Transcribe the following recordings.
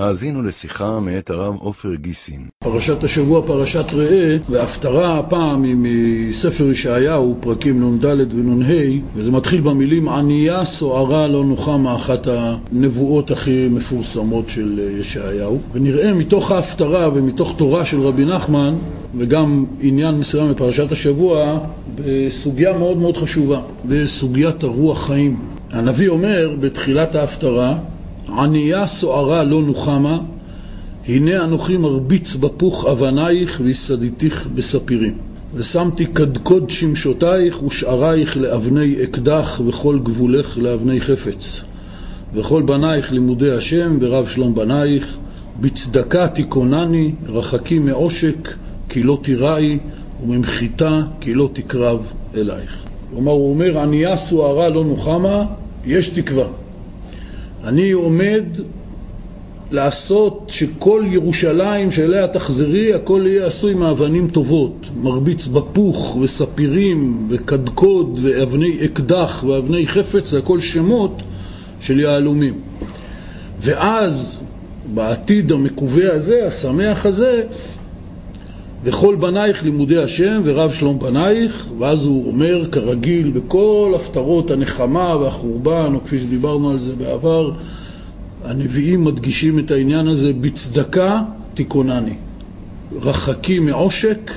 האזינו לשיחה מאת הרב עופר גיסין. פרשת השבוע, פרשת ראה, וההפטרה הפעם היא מספר ישעיהו, פרקים נ"ד ונ"ה, וזה מתחיל במילים ענייה סוערה לא נוחה מאחת הנבואות הכי מפורסמות של ישעיהו. ונראה מתוך ההפטרה ומתוך תורה של רבי נחמן, וגם עניין מסוים בפרשת השבוע, בסוגיה מאוד מאוד חשובה, בסוגיית הרוח חיים. הנביא אומר בתחילת ההפטרה, ענייה סוערה לא נוחמה, הנה אנוכי מרביץ בפוך אבנייך ויסדיתיך בספירים. ושמתי קדקוד שמשותייך ושערייך לאבני אקדח וכל גבולך לאבני חפץ. וכל בנייך לימודי השם ורב שלום בנייך, בצדקה תיכונני, רחקי מעושק, כי לא תיראי, וממחיתה, כי לא תקרב אלייך. כלומר, הוא אומר, ענייה סוערה לא נוחמה, יש תקווה. אני עומד לעשות שכל ירושלים שאליה תחזרי, הכל יהיה עשוי מאבנים טובות. מרביץ בפוך וספירים וקדקוד ואבני אקדח ואבני חפץ, זה הכל שמות של יהלומים. ואז, בעתיד המקווה הזה, השמח הזה, וכל בנייך לימודי השם ורב שלום בנייך, ואז הוא אומר כרגיל בכל הפטרות הנחמה והחורבן, או כפי שדיברנו על זה בעבר, הנביאים מדגישים את העניין הזה, בצדקה תיכונני. רחקי מעושק,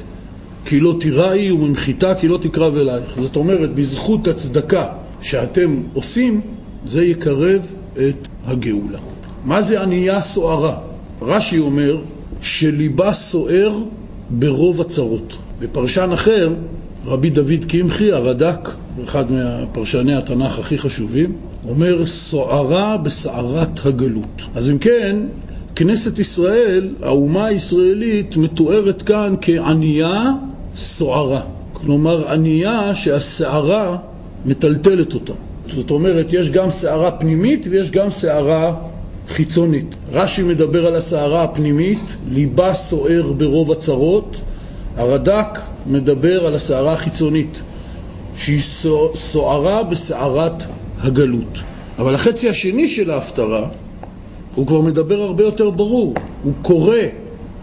כי לא תיראי, וממחיתה, כי לא תקרב אלייך. זאת אומרת, בזכות הצדקה שאתם עושים, זה יקרב את הגאולה. מה זה ענייה סוערה? רש"י אומר שליבה סוער ברוב הצרות. בפרשן אחר, רבי דוד קמחי, הרד"ק, אחד מהפרשני התנ"ך הכי חשובים, אומר סוערה בסערת הגלות. אז אם כן, כנסת ישראל, האומה הישראלית, מתוארת כאן כענייה סוערה. כלומר, ענייה שהסערה מטלטלת אותה. זאת אומרת, יש גם סערה פנימית ויש גם סערה חיצונית. רש"י מדבר על הסערה הפנימית, ליבה סוער ברוב הצרות. הרד"ק מדבר על הסערה החיצונית, שהיא סוערה בסערת הגלות. אבל החצי השני של ההפטרה, הוא כבר מדבר הרבה יותר ברור. הוא קורא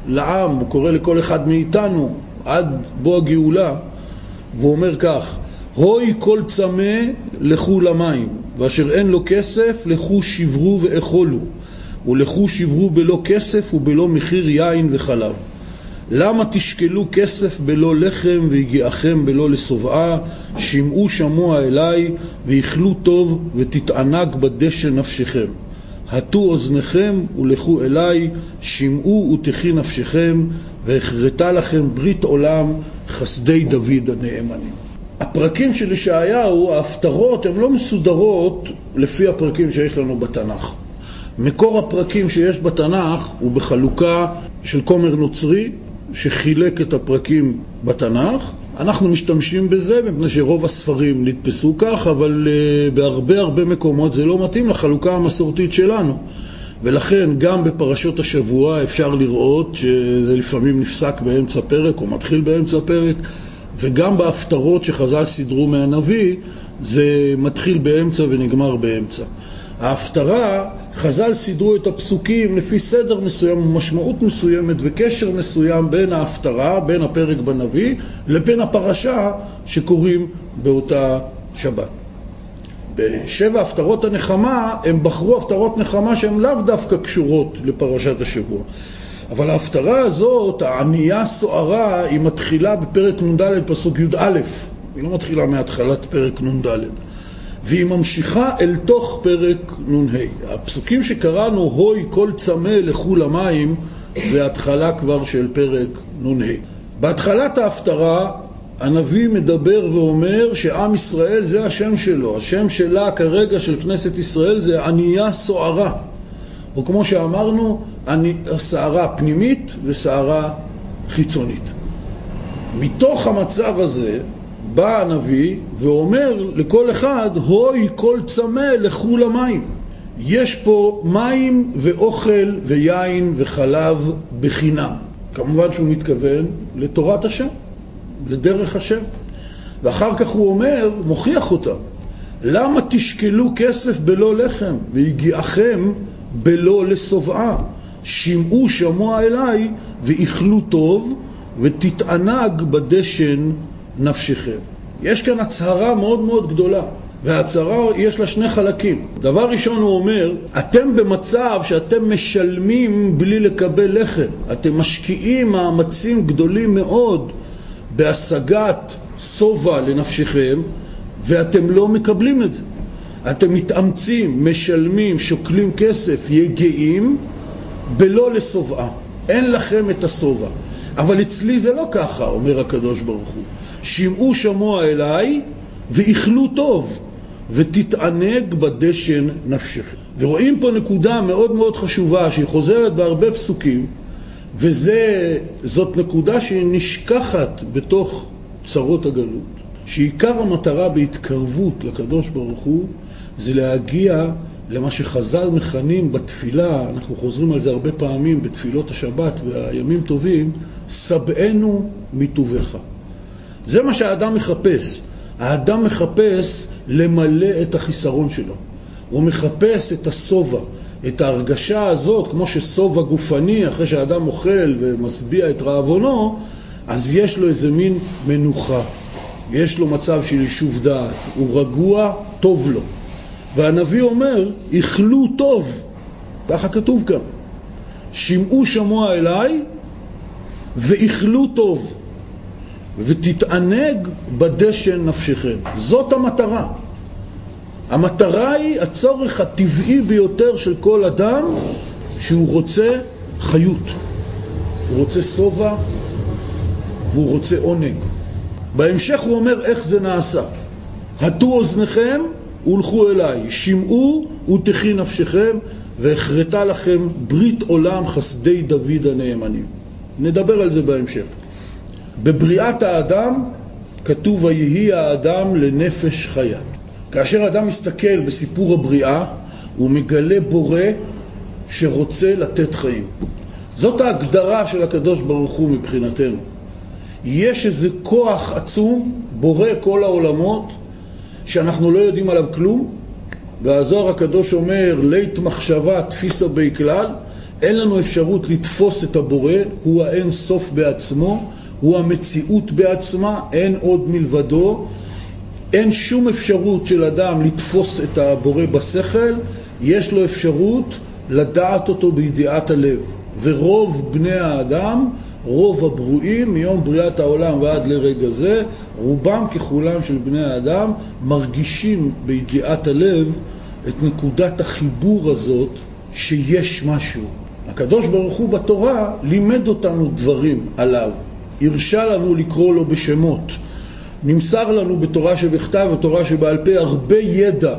לעם, הוא קורא לכל אחד מאיתנו עד בוא הגאולה, והוא אומר כך: הוי כל צמא לכו למים, ואשר אין לו כסף לכו שברו ואכולו, ולכו שברו בלא כסף ובלא מחיר יין וחלב. למה תשקלו כסף בלא לחם והגיעכם בלא לשובעה? שמעו שמוע אליי ואכלו טוב ותתענג בדשא נפשכם. הטו אוזניכם ולכו אליי, שמעו ותחי נפשכם, והכרתה לכם ברית עולם חסדי דוד הנאמנים. הפרקים של ישעיהו, ההפטרות, הן לא מסודרות לפי הפרקים שיש לנו בתנ"ך. מקור הפרקים שיש בתנ"ך הוא בחלוקה של כומר נוצרי שחילק את הפרקים בתנ"ך. אנחנו משתמשים בזה מפני שרוב הספרים נתפסו כך, אבל uh, בהרבה הרבה מקומות זה לא מתאים לחלוקה המסורתית שלנו. ולכן גם בפרשות השבוע אפשר לראות שזה לפעמים נפסק באמצע פרק או מתחיל באמצע פרק, וגם בהפטרות שחז"ל סידרו מהנביא זה מתחיל באמצע ונגמר באמצע. ההפטרה, חז"ל סידרו את הפסוקים לפי סדר מסוים ומשמעות מסוימת וקשר מסוים בין ההפטרה, בין הפרק בנביא, לבין הפרשה שקוראים באותה שבת. בשבע הפטרות הנחמה, הם בחרו הפטרות נחמה שהן לאו דווקא קשורות לפרשת השבוע. אבל ההפטרה הזאת, הענייה סוערה, היא מתחילה בפרק נ"ד פסוק י"א. היא לא מתחילה מהתחלת פרק נ"ד. והיא ממשיכה אל תוך פרק נ"ה. הפסוקים שקראנו, הוי כל צמא לכו למים, זה התחלה כבר של פרק נ"ה. בהתחלת ההפטרה הנביא מדבר ואומר שעם ישראל זה השם שלו. השם שלה כרגע של כנסת ישראל זה ענייה סוערה. או כמו שאמרנו, סערה פנימית וסערה חיצונית. מתוך המצב הזה בא הנביא ואומר לכל אחד, הוי כל צמא לכו למים. יש פה מים ואוכל ויין וחלב בחינם. כמובן שהוא מתכוון לתורת השם, לדרך השם. ואחר כך הוא אומר, מוכיח אותה, למה תשקלו כסף בלא לחם והגיעכם בלא לשובעה? שמעו שמוע אליי ואיכלו טוב ותתענג בדשן נפשכם. יש כאן הצהרה מאוד מאוד גדולה. וההצהרה יש לה שני חלקים. דבר ראשון הוא אומר, אתם במצב שאתם משלמים בלי לקבל לחם. אתם משקיעים מאמצים גדולים מאוד בהשגת שובע לנפשכם, ואתם לא מקבלים את זה. אתם מתאמצים, משלמים, שוקלים כסף, יגעים, בלא לשובעה. אין לכם את השובע. אבל אצלי זה לא ככה, אומר הקדוש ברוך הוא. שמעו שמוע אליי ואיכלו טוב. ותתענג בדשן נפשכם. ורואים פה נקודה מאוד מאוד חשובה שהיא חוזרת בהרבה פסוקים וזאת נקודה שהיא נשכחת בתוך צרות הגלות שעיקר המטרה בהתקרבות לקדוש ברוך הוא זה להגיע למה שחז"ל מכנים בתפילה, אנחנו חוזרים על זה הרבה פעמים בתפילות השבת והימים טובים, שבענו מטובך. זה מה שהאדם מחפש. האדם מחפש למלא את החיסרון שלו. הוא מחפש את השובע, את ההרגשה הזאת, כמו ששובע גופני, אחרי שהאדם אוכל ומשביע את רעבונו, אז יש לו איזה מין מנוחה. יש לו מצב של יישוב דעת, הוא רגוע, טוב לו. והנביא אומר, איכלו טוב, ככה כתוב כאן. שמעו שמוע אליי ואיכלו טוב. ותתענג בדשן נפשכם. זאת המטרה. המטרה היא הצורך הטבעי ביותר של כל אדם שהוא רוצה חיות. הוא רוצה שובע והוא רוצה עונג. בהמשך הוא אומר איך זה נעשה. הטו אוזניכם ולכו אליי, שמעו ותחי נפשכם והחרתה לכם ברית עולם חסדי דוד הנאמנים. נדבר על זה בהמשך. בבריאת האדם כתוב ויהי האדם לנפש חיה. כאשר אדם מסתכל בסיפור הבריאה, הוא מגלה בורא שרוצה לתת חיים. זאת ההגדרה של הקדוש ברוך הוא מבחינתנו. יש איזה כוח עצום, בורא כל העולמות, שאנחנו לא יודעים עליו כלום, והזוהר הקדוש אומר, לית מחשבה תפיסה בי כלל, אין לנו אפשרות לתפוס את הבורא, הוא האין סוף בעצמו, הוא המציאות בעצמה, אין עוד מלבדו, אין שום אפשרות של אדם לתפוס את הבורא בשכל, יש לו אפשרות לדעת אותו בידיעת הלב. ורוב בני האדם, רוב הברואים, מיום בריאת העולם ועד לרגע זה, רובם ככולם של בני האדם מרגישים בידיעת הלב את נקודת החיבור הזאת שיש משהו. הקדוש ברוך הוא בתורה לימד אותנו דברים עליו. הרשה לנו לקרוא לו בשמות. נמסר לנו בתורה שבכתב ותורה שבעל פה הרבה ידע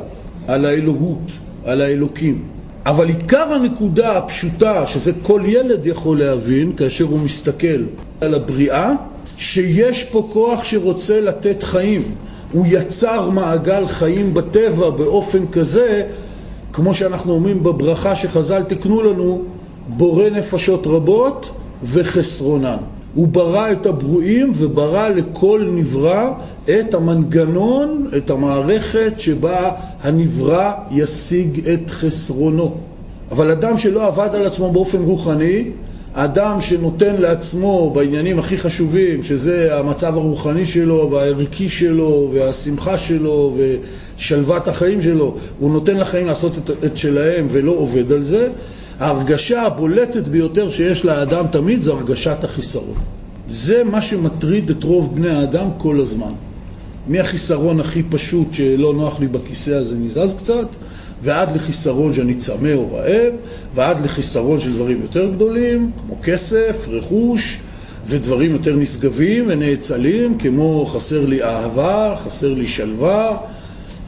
על האלוהות, על האלוקים. אבל עיקר הנקודה הפשוטה, שזה כל ילד יכול להבין כאשר הוא מסתכל על הבריאה, שיש פה כוח שרוצה לתת חיים. הוא יצר מעגל חיים בטבע באופן כזה, כמו שאנחנו אומרים בברכה שחז"ל תקנו לנו, בורא נפשות רבות וחסרונן. הוא ברא את הברואים וברא לכל נברא את המנגנון, את המערכת שבה הנברא ישיג את חסרונו. אבל אדם שלא עבד על עצמו באופן רוחני, אדם שנותן לעצמו בעניינים הכי חשובים, שזה המצב הרוחני שלו והערכי שלו והשמחה שלו ושלוות החיים שלו, הוא נותן לחיים לעשות את, את שלהם ולא עובד על זה, ההרגשה הבולטת ביותר שיש לאדם תמיד זה הרגשת החיסרון. זה מה שמטריד את רוב בני האדם כל הזמן. מהחיסרון הכי פשוט שלא נוח לי בכיסא הזה נזז קצת, ועד לחיסרון שאני צמא או רעב, ועד לחיסרון של דברים יותר גדולים, כמו כסף, רכוש, ודברים יותר נשגבים ונאצלים, כמו חסר לי אהבה, חסר לי שלווה,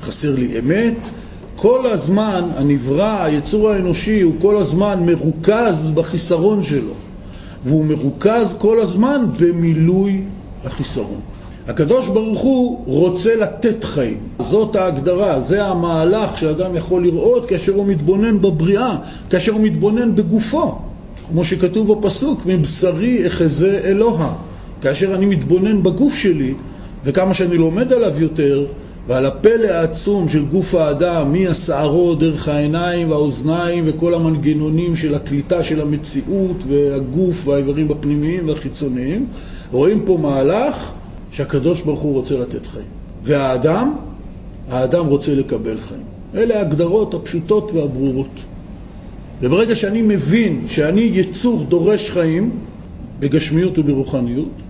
חסר לי אמת. כל הזמן הנברא, היצור האנושי, הוא כל הזמן מרוכז בחיסרון שלו, והוא מרוכז כל הזמן במילוי החיסרון. הקדוש ברוך הוא רוצה לתת חיים, זאת ההגדרה, זה המהלך שאדם יכול לראות כאשר הוא מתבונן בבריאה, כאשר הוא מתבונן בגופו, כמו שכתוב בפסוק, מבשרי אחזה אלוה. כאשר אני מתבונן בגוף שלי, וכמה שאני לומד עליו יותר, ועל הפלא העצום של גוף האדם, מהשערות, דרך העיניים והאוזניים וכל המנגנונים של הקליטה של המציאות והגוף והאיברים הפנימיים והחיצוניים, רואים פה מהלך שהקדוש ברוך הוא רוצה לתת חיים. והאדם, האדם רוצה לקבל חיים. אלה ההגדרות הפשוטות והברורות. וברגע שאני מבין שאני יצור דורש חיים, בגשמיות וברוחניות,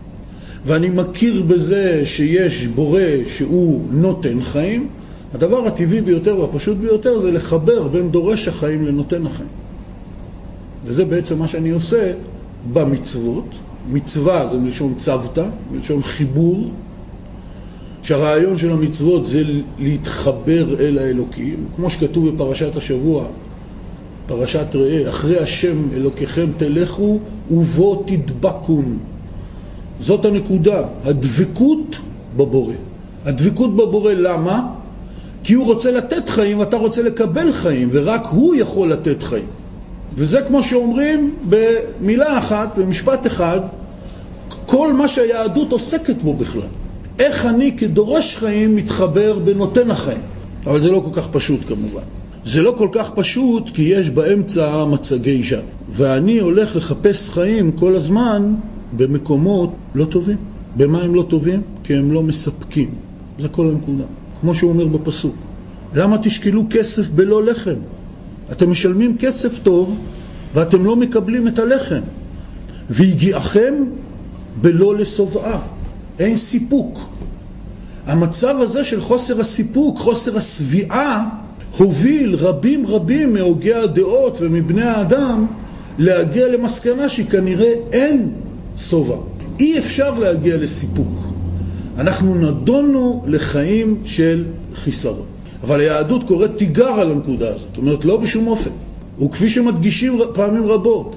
ואני מכיר בזה שיש בורא שהוא נותן חיים, הדבר הטבעי ביותר והפשוט ביותר זה לחבר בין דורש החיים לנותן החיים. וזה בעצם מה שאני עושה במצוות. מצווה זה מלשון צוותא, מלשון חיבור, שהרעיון של המצוות זה להתחבר אל האלוקים, כמו שכתוב בפרשת השבוע, פרשת ראה, אחרי השם אלוקיכם תלכו ובו תדבקון. זאת הנקודה, הדבקות בבורא. הדבקות בבורא, למה? כי הוא רוצה לתת חיים ואתה רוצה לקבל חיים, ורק הוא יכול לתת חיים. וזה כמו שאומרים במילה אחת, במשפט אחד, כל מה שהיהדות עוסקת בו בכלל. איך אני כדורש חיים מתחבר בנותן החיים. אבל זה לא כל כך פשוט כמובן. זה לא כל כך פשוט כי יש באמצע מצגי ז'אן. ואני הולך לחפש חיים כל הזמן במקומות לא טובים. במה הם לא טובים? כי הם לא מספקים. זה כל הנקודה. כמו שהוא אומר בפסוק. למה תשקלו כסף בלא לחם? אתם משלמים כסף טוב ואתם לא מקבלים את הלחם. והגיעכם בלא לשובעה. אין סיפוק. המצב הזה של חוסר הסיפוק, חוסר השביעה, הוביל רבים רבים מהוגי הדעות ומבני האדם להגיע למסקנה שכנראה אין שובע. אי אפשר להגיע לסיפוק. אנחנו נדונו לחיים של חיסרון. אבל היהדות קוראת תיגר על הנקודה הזאת, זאת אומרת לא בשום אופן. וכפי שמדגישים פעמים רבות,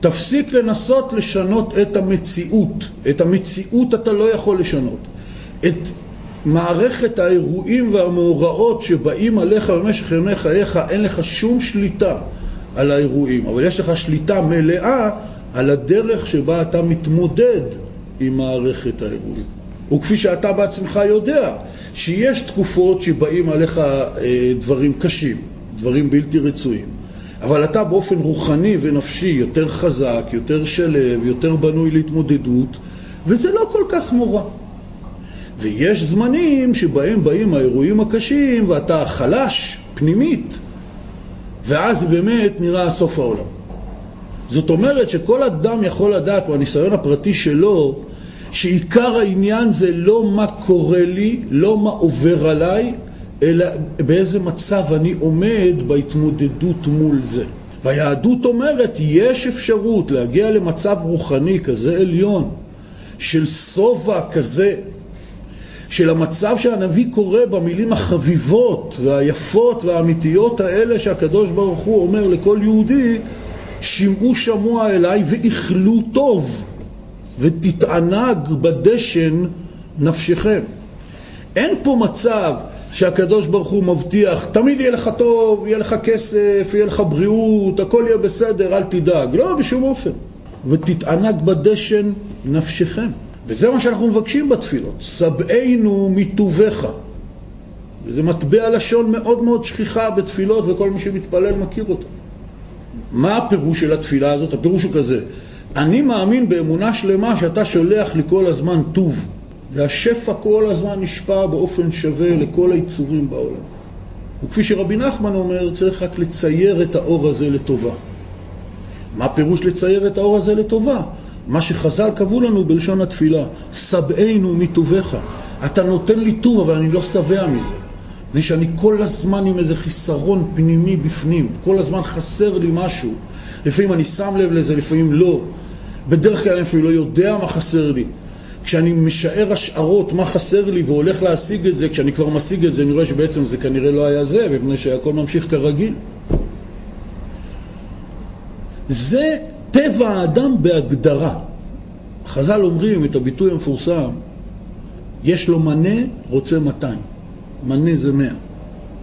תפסיק לנסות לשנות את המציאות. את המציאות אתה לא יכול לשנות. את מערכת האירועים והמאורעות שבאים עליך במשך ימי חייך, אין לך שום שליטה על האירועים, אבל יש לך שליטה מלאה על הדרך שבה אתה מתמודד עם מערכת האירועים. וכפי שאתה בעצמך יודע, שיש תקופות שבאים עליך אה, דברים קשים, דברים בלתי רצויים. אבל אתה באופן רוחני ונפשי יותר חזק, יותר שלב, יותר בנוי להתמודדות, וזה לא כל כך נורא. ויש זמנים שבהם באים האירועים הקשים ואתה חלש פנימית, ואז באמת נראה סוף העולם. זאת אומרת שכל אדם יכול לדעת מהניסיון הפרטי שלו שעיקר העניין זה לא מה קורה לי, לא מה עובר עליי, אלא באיזה מצב אני עומד בהתמודדות מול זה. והיהדות אומרת, יש אפשרות להגיע למצב רוחני כזה עליון, של שובע כזה, של המצב שהנביא קורא במילים החביבות והיפות והאמיתיות האלה שהקדוש ברוך הוא אומר לכל יהודי, שמעו שמוע אליי ואיכלו טוב ותתענג בדשן נפשכם. אין פה מצב שהקדוש ברוך הוא מבטיח, תמיד יהיה לך טוב, יהיה לך כסף, יהיה לך בריאות, הכל יהיה בסדר, אל תדאג. לא, בשום אופן. ותתענג בדשן נפשכם. וזה מה שאנחנו מבקשים בתפילות. שבענו מטובך. וזה מטבע לשון מאוד מאוד שכיחה בתפילות, וכל מי שמתפלל מכיר אותה. מה הפירוש של התפילה הזאת? הפירוש הוא כזה, אני מאמין באמונה שלמה שאתה שולח לי כל הזמן טוב. והשפע כל הזמן נשפע באופן שווה לכל היצורים בעולם. וכפי שרבי נחמן אומר, צריך רק לצייר את האור הזה לטובה. מה פירוש לצייר את האור הזה לטובה? מה שחז"ל קבעו לנו בלשון התפילה, שבענו מטובך. אתה נותן לי טוב, אבל אני לא שבע מזה. מפני שאני כל הזמן עם איזה חיסרון פנימי בפנים, כל הזמן חסר לי משהו. לפעמים אני שם לב לזה, לפעמים לא. בדרך כלל אני אפילו לא יודע מה חסר לי. כשאני משער השערות מה חסר לי והולך להשיג את זה, כשאני כבר משיג את זה, אני רואה שבעצם זה כנראה לא היה זה, מפני שהכל ממשיך כרגיל. זה טבע האדם בהגדרה. חז"ל אומרים את הביטוי המפורסם, יש לו מנה, רוצה 200. מנה זה 100.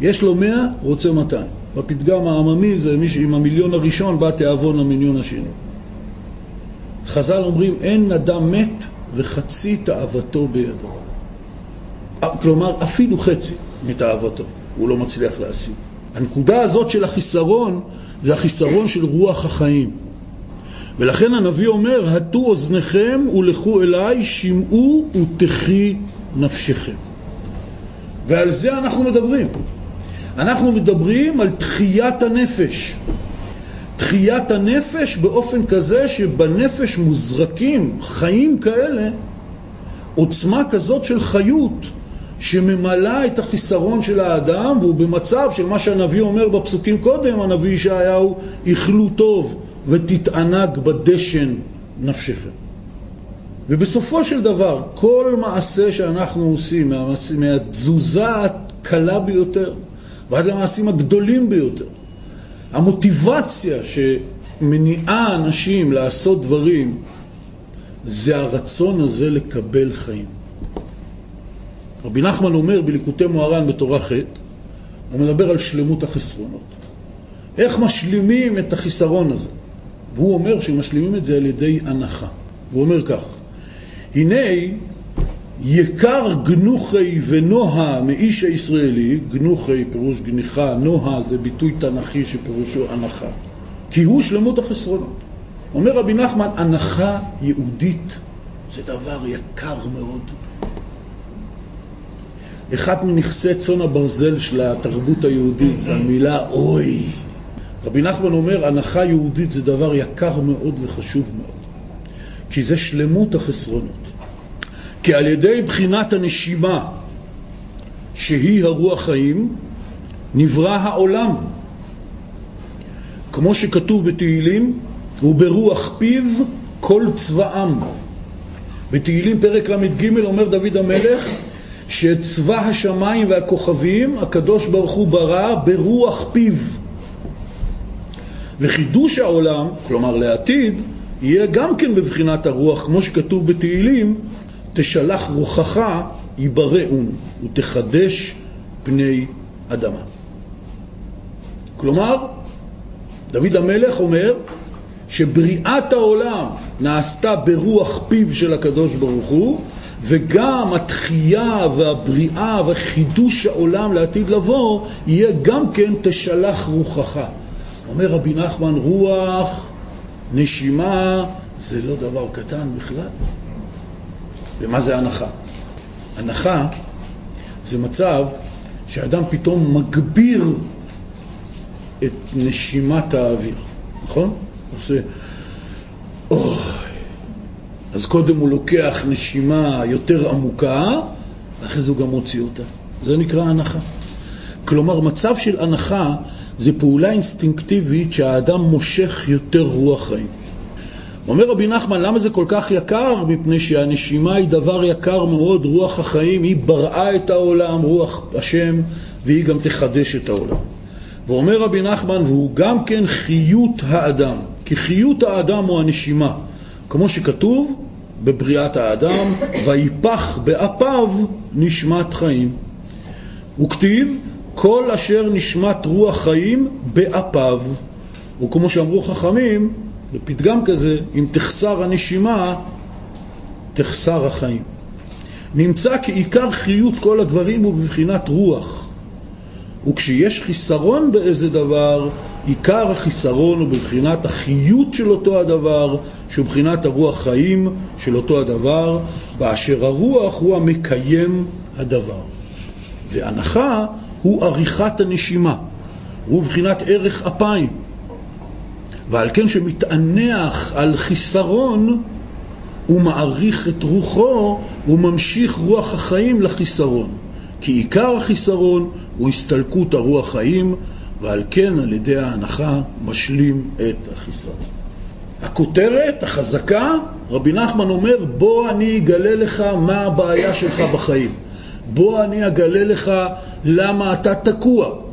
יש לו 100, רוצה 200. בפתגם העממי זה מי שעם המיליון הראשון בא תיאבון למיליון השני. חז"ל אומרים, אין אדם מת וחצי תאוותו בידו. כלומר, אפילו חצי מתאוותו, הוא לא מצליח להשיג. הנקודה הזאת של החיסרון, זה החיסרון של רוח החיים. ולכן הנביא אומר, הטו אוזניכם ולכו אליי, שמעו ותחי נפשכם. ועל זה אנחנו מדברים. אנחנו מדברים על תחיית הנפש. תחיית הנפש באופן כזה שבנפש מוזרקים חיים כאלה, עוצמה כזאת של חיות שממלאה את החיסרון של האדם והוא במצב של מה שהנביא אומר בפסוקים קודם, הנביא ישעיהו, איכלו טוב ותתענג בדשן נפשכם. ובסופו של דבר, כל מעשה שאנחנו עושים, מהתזוזה הקלה ביותר ועד למעשים הגדולים ביותר, המוטיבציה שמניעה אנשים לעשות דברים זה הרצון הזה לקבל חיים. רבי נחמן אומר בליקוטי מוהר"ן בתורה ח', הוא מדבר על שלמות החסרונות. איך משלימים את החיסרון הזה? והוא אומר שמשלימים את זה על ידי הנחה. הוא אומר כך, הנה יקר גנוחי ונוה מאיש הישראלי, גנוחי פירוש גניחה, נוה זה ביטוי תנכי שפירושו הנחה, כי הוא שלמות החסרונות. אומר רבי נחמן, הנחה יהודית זה דבר יקר מאוד. אחד מנכסי צאן הברזל של התרבות היהודית זה המילה אוי. רבי נחמן אומר, הנחה יהודית זה דבר יקר מאוד וחשוב מאוד, כי זה שלמות החסרונות. כי על ידי בחינת הנשימה, שהיא הרוח חיים, נברא העולם. כמו שכתוב בתהילים, וברוח פיו כל צבאם. בתהילים פרק ל"ג אומר דוד המלך שאת צבא השמיים והכוכבים הקדוש ברוך הוא ברא ברוח פיו. וחידוש העולם, כלומר לעתיד, יהיה גם כן בבחינת הרוח, כמו שכתוב בתהילים, תשלח רוחך יבראון ותחדש פני אדמה. כלומר, דוד המלך אומר שבריאת העולם נעשתה ברוח פיו של הקדוש ברוך הוא, וגם התחייה והבריאה וחידוש העולם לעתיד לבוא, יהיה גם כן תשלח רוחך. אומר רבי נחמן, רוח, נשימה, זה לא דבר קטן בכלל. ומה זה הנחה? הנחה זה מצב שאדם פתאום מגביר את נשימת האוויר, נכון? עושה אוי. אז קודם הוא לוקח נשימה יותר עמוקה, ואחרי זה הוא גם מוציא אותה. זה נקרא הנחה. כלומר, מצב של הנחה זה פעולה אינסטינקטיבית שהאדם מושך יותר רוח חיים. אומר רבי נחמן, למה זה כל כך יקר? מפני שהנשימה היא דבר יקר מאוד, רוח החיים, היא בראה את העולם, רוח השם, והיא גם תחדש את העולם. ואומר רבי נחמן, והוא גם כן חיות האדם, כי חיות האדם הוא הנשימה, כמו שכתוב בבריאת האדם, ויפח באפיו נשמת חיים. וכתיב, כל אשר נשמת רוח חיים באפיו. וכמו שאמרו חכמים, בפתגם כזה, אם תחסר הנשימה, תחסר החיים. נמצא כי עיקר חיות כל הדברים הוא בבחינת רוח. וכשיש חיסרון באיזה דבר, עיקר החיסרון הוא בבחינת החיות של אותו הדבר, שהוא בבחינת הרוח חיים של אותו הדבר, באשר הרוח הוא המקיים הדבר. והנחה הוא עריכת הנשימה, הוא בבחינת ערך אפיים. ועל כן שמתענח על חיסרון, הוא מעריך את רוחו, הוא ממשיך רוח החיים לחיסרון. כי עיקר החיסרון הוא הסתלקות הרוח חיים, ועל כן על ידי ההנחה משלים את החיסרון. הכותרת, החזקה, רבי נחמן אומר, בוא אני אגלה לך מה הבעיה שלך בחיים. בוא אני אגלה לך למה אתה תקוע.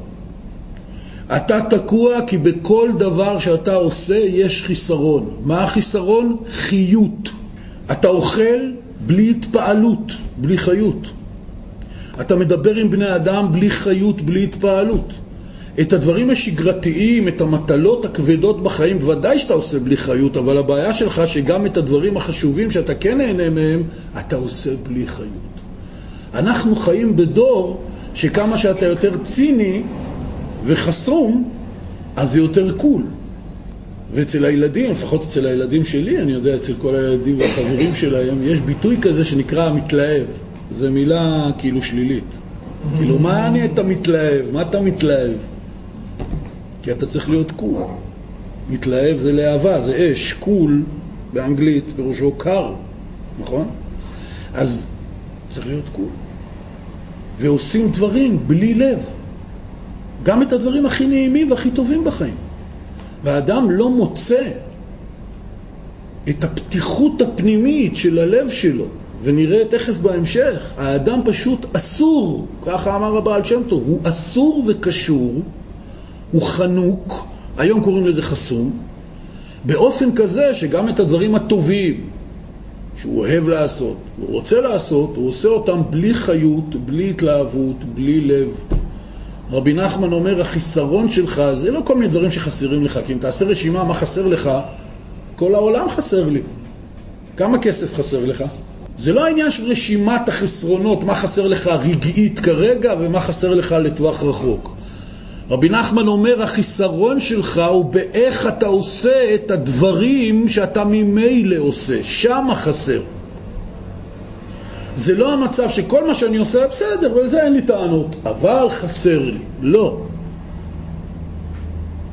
אתה תקוע כי בכל דבר שאתה עושה יש חיסרון. מה החיסרון? חיות. אתה אוכל בלי התפעלות, בלי חיות. אתה מדבר עם בני אדם בלי חיות, בלי התפעלות. את הדברים השגרתיים, את המטלות הכבדות בחיים, בוודאי שאתה עושה בלי חיות, אבל הבעיה שלך שגם את הדברים החשובים שאתה כן נהנה מהם, אתה עושה בלי חיות. אנחנו חיים בדור שכמה שאתה יותר ציני וחסום, אז זה יותר קול. ואצל הילדים, לפחות אצל הילדים שלי, אני יודע, אצל כל הילדים והחברים שלהם, יש ביטוי כזה שנקרא מתלהב. זו מילה כאילו שלילית. כאילו, מה אני אתה מתלהב? מה אתה מתלהב? כי אתה צריך להיות cool. מתלהב זה להבה, זה אש, cool באנגלית, פירושו קר, נכון? אז צריך להיות cool. ועושים דברים בלי לב. גם את הדברים הכי נעימים והכי טובים בחיים. והאדם לא מוצא את הפתיחות הפנימית של הלב שלו, ונראה תכף בהמשך, האדם פשוט אסור, ככה אמר הבעל שם טוב, הוא אסור וקשור, הוא חנוק, היום קוראים לזה חסום, באופן כזה שגם את הדברים הטובים שהוא אוהב לעשות, הוא רוצה לעשות, הוא עושה אותם בלי חיות, בלי התלהבות, בלי לב. רבי נחמן אומר, החיסרון שלך זה לא כל מיני דברים שחסרים לך, כי אם תעשה רשימה מה חסר לך, כל העולם חסר לי. כמה כסף חסר לך? זה לא העניין של רשימת החסרונות, מה חסר לך רגעית כרגע ומה חסר לך לטווח רחוק. רבי נחמן אומר, החיסרון שלך הוא באיך אתה עושה את הדברים שאתה ממילא עושה, שם החסר. זה לא המצב שכל מה שאני עושה בסדר, ועל זה אין לי טענות, אבל חסר לי. לא.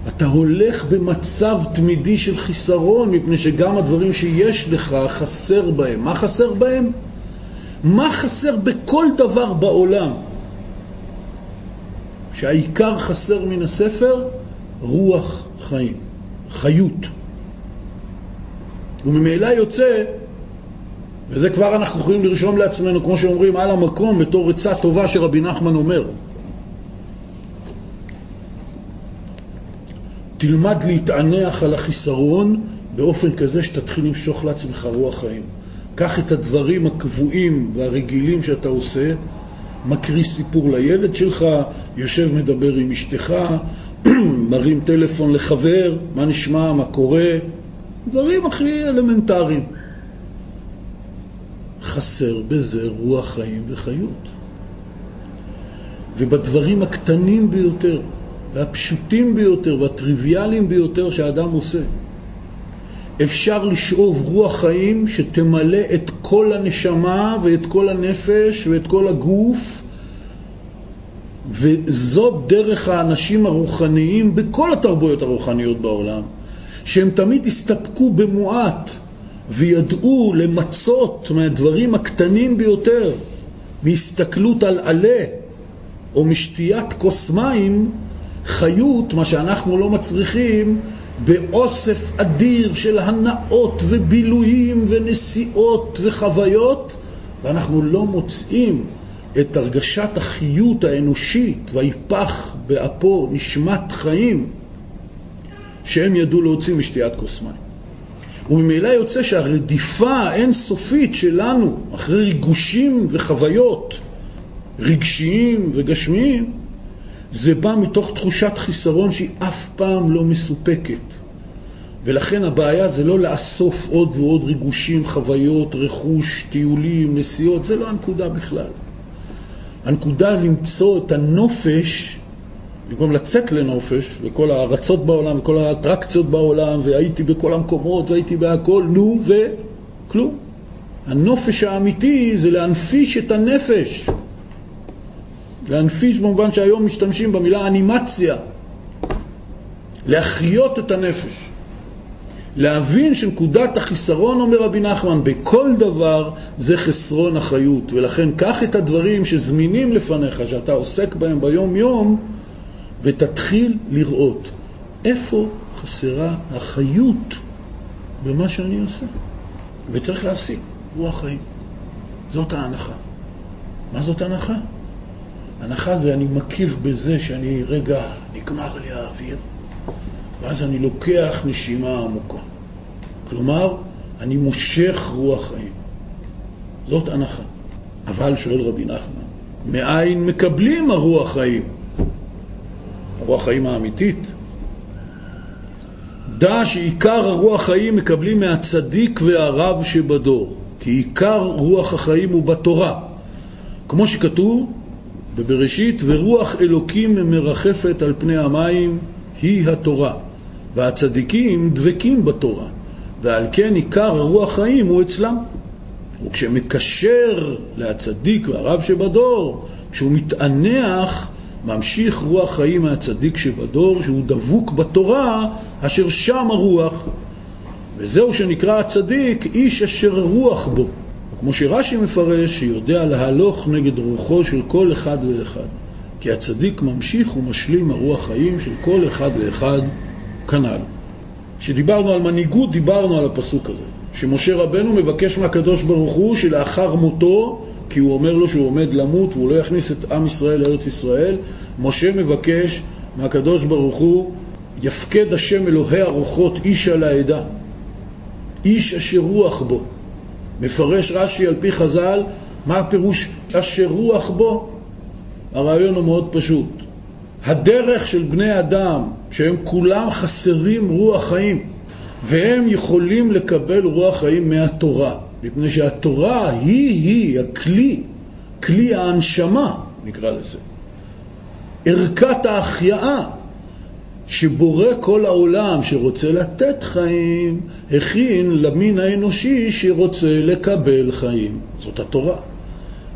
אתה הולך במצב תמידי של חיסרון, מפני שגם הדברים שיש לך חסר בהם. מה חסר בהם? מה חסר בכל דבר בעולם? שהעיקר חסר מן הספר? רוח חיים, חיות. וממילא יוצא וזה כבר אנחנו יכולים לרשום לעצמנו, כמו שאומרים, על המקום, בתור עצה טובה שרבי נחמן אומר. תלמד להתענח על החיסרון באופן כזה שתתחיל למשוך לעצמך רוח חיים. קח את הדברים הקבועים והרגילים שאתה עושה, מקריא סיפור לילד שלך, יושב מדבר עם אשתך, מרים טלפון לחבר, מה נשמע, מה קורה, דברים הכי אלמנטריים. חסר בזה רוח חיים וחיות. ובדברים הקטנים ביותר, והפשוטים ביותר, והטריוויאליים ביותר שהאדם עושה, אפשר לשאוב רוח חיים שתמלא את כל הנשמה ואת כל הנפש ואת כל הגוף וזאת דרך האנשים הרוחניים בכל התרבויות הרוחניות בעולם שהם תמיד הסתפקו במועט וידעו למצות מהדברים הקטנים ביותר, מהסתכלות על עלה או משתיית כוס מים, חיות, מה שאנחנו לא מצריכים, באוסף אדיר של הנאות ובילויים ונסיעות וחוויות, ואנחנו לא מוצאים את הרגשת החיות האנושית, ויפח באפו נשמת חיים, שהם ידעו להוציא משתיית כוס מים. וממילא יוצא שהרדיפה האינסופית שלנו אחרי ריגושים וחוויות רגשיים וגשמיים זה בא מתוך תחושת חיסרון שהיא אף פעם לא מסופקת. ולכן הבעיה זה לא לאסוף עוד ועוד ריגושים, חוויות, רכוש, טיולים, נסיעות, זה לא הנקודה בכלל. הנקודה למצוא את הנופש במקום לצאת לנופש, לכל הארצות בעולם, וכל האטרקציות בעולם, והייתי בכל המקומות, והייתי בהכל, נו, וכלום. הנופש האמיתי זה להנפיש את הנפש. להנפיש במובן שהיום משתמשים במילה אנימציה. להחיות את הנפש. להבין שנקודת החיסרון, אומר רבי נחמן, בכל דבר זה חסרון החיות. ולכן קח את הדברים שזמינים לפניך, שאתה עוסק בהם ביום יום, ותתחיל לראות איפה חסרה החיות במה שאני עושה. וצריך להפסיק, רוח חיים. זאת ההנחה. מה זאת הנחה? הנחה זה אני מכיר בזה שאני, רגע, נגמר לי האוויר, ואז אני לוקח נשימה עמוקה. כלומר, אני מושך רוח חיים. זאת הנחה. אבל, שואל רבי נחמן, מאין מקבלים הרוח חיים? הרוח חיים האמיתית. דע שעיקר הרוח חיים מקבלים מהצדיק והרב שבדור, כי עיקר רוח החיים הוא בתורה. כמו שכתוב בבראשית, ורוח אלוקים מרחפת על פני המים היא התורה, והצדיקים דבקים בתורה, ועל כן עיקר הרוח חיים הוא אצלם. וכשמקשר להצדיק והרב שבדור, כשהוא מתענח, ממשיך רוח חיים מהצדיק שבדור, שהוא דבוק בתורה, אשר שם הרוח. וזהו שנקרא הצדיק, איש אשר רוח בו. כמו שרש"י מפרש, שיודע להלוך נגד רוחו של כל אחד ואחד. כי הצדיק ממשיך ומשלים הרוח חיים של כל אחד ואחד כנ"ל. כשדיברנו על מנהיגות, דיברנו על הפסוק הזה. שמשה רבנו מבקש מהקדוש ברוך הוא שלאחר מותו, כי הוא אומר לו שהוא עומד למות והוא לא יכניס את עם ישראל לארץ ישראל, משה מבקש מהקדוש ברוך הוא, יפקד השם אלוהי הרוחות איש על העדה, איש אשר רוח בו. מפרש רש"י על פי חז"ל, מה הפירוש אשר רוח בו? הרעיון הוא מאוד פשוט. הדרך של בני אדם, שהם כולם חסרים רוח חיים, והם יכולים לקבל רוח חיים מהתורה, מפני שהתורה היא-היא הכלי, כלי ההנשמה, נקרא לזה. ערכת ההחייאה שבורא כל העולם שרוצה לתת חיים, הכין למין האנושי שרוצה לקבל חיים. זאת התורה.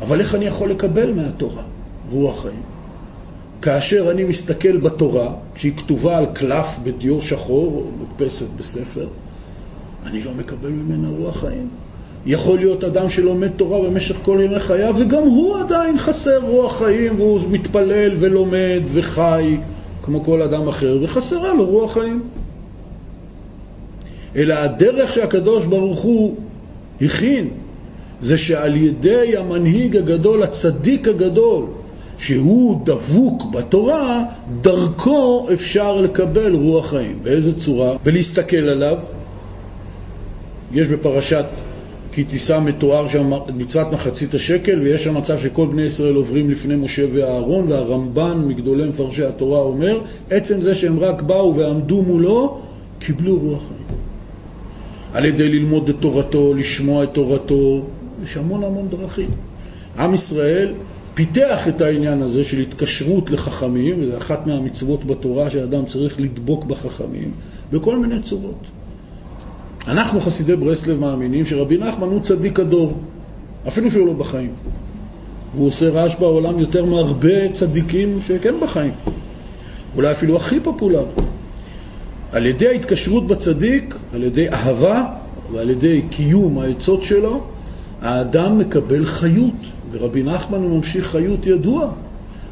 אבל איך אני יכול לקבל מהתורה רוח חיים? כאשר אני מסתכל בתורה, כשהיא כתובה על קלף בדיו שחור, או מודפסת בספר, אני לא מקבל ממנה רוח חיים. יכול להיות אדם שלומד תורה במשך כל ימי חייו, וגם הוא עדיין חסר רוח חיים, והוא מתפלל ולומד וחי. כמו כל אדם אחר, וחסרה לו רוח חיים. אלא הדרך שהקדוש ברוך הוא הכין, זה שעל ידי המנהיג הגדול, הצדיק הגדול, שהוא דבוק בתורה, דרכו אפשר לקבל רוח חיים. באיזה צורה? ולהסתכל עליו. יש בפרשת כי תישא מתואר שם מצוות מחצית השקל, ויש שם מצב שכל בני ישראל עוברים לפני משה ואהרון, והרמב"ן מגדולי מפרשי התורה אומר, עצם זה שהם רק באו ועמדו מולו, קיבלו רוח חיים. על ידי ללמוד את תורתו, לשמוע את תורתו, יש המון המון דרכים. עם ישראל פיתח את העניין הזה של התקשרות לחכמים, וזו אחת מהמצוות בתורה שאדם צריך לדבוק בחכמים, בכל מיני צורות. אנחנו חסידי ברסלב מאמינים שרבי נחמן הוא צדיק הדור, אפילו שהוא לא בחיים. הוא עושה רעש בעולם יותר מהרבה צדיקים שכן בחיים. אולי אפילו הכי פופולרי. על ידי ההתקשרות בצדיק, על ידי אהבה ועל ידי קיום העצות שלו, האדם מקבל חיות. ורבי נחמן הוא ממשיך חיות ידוע.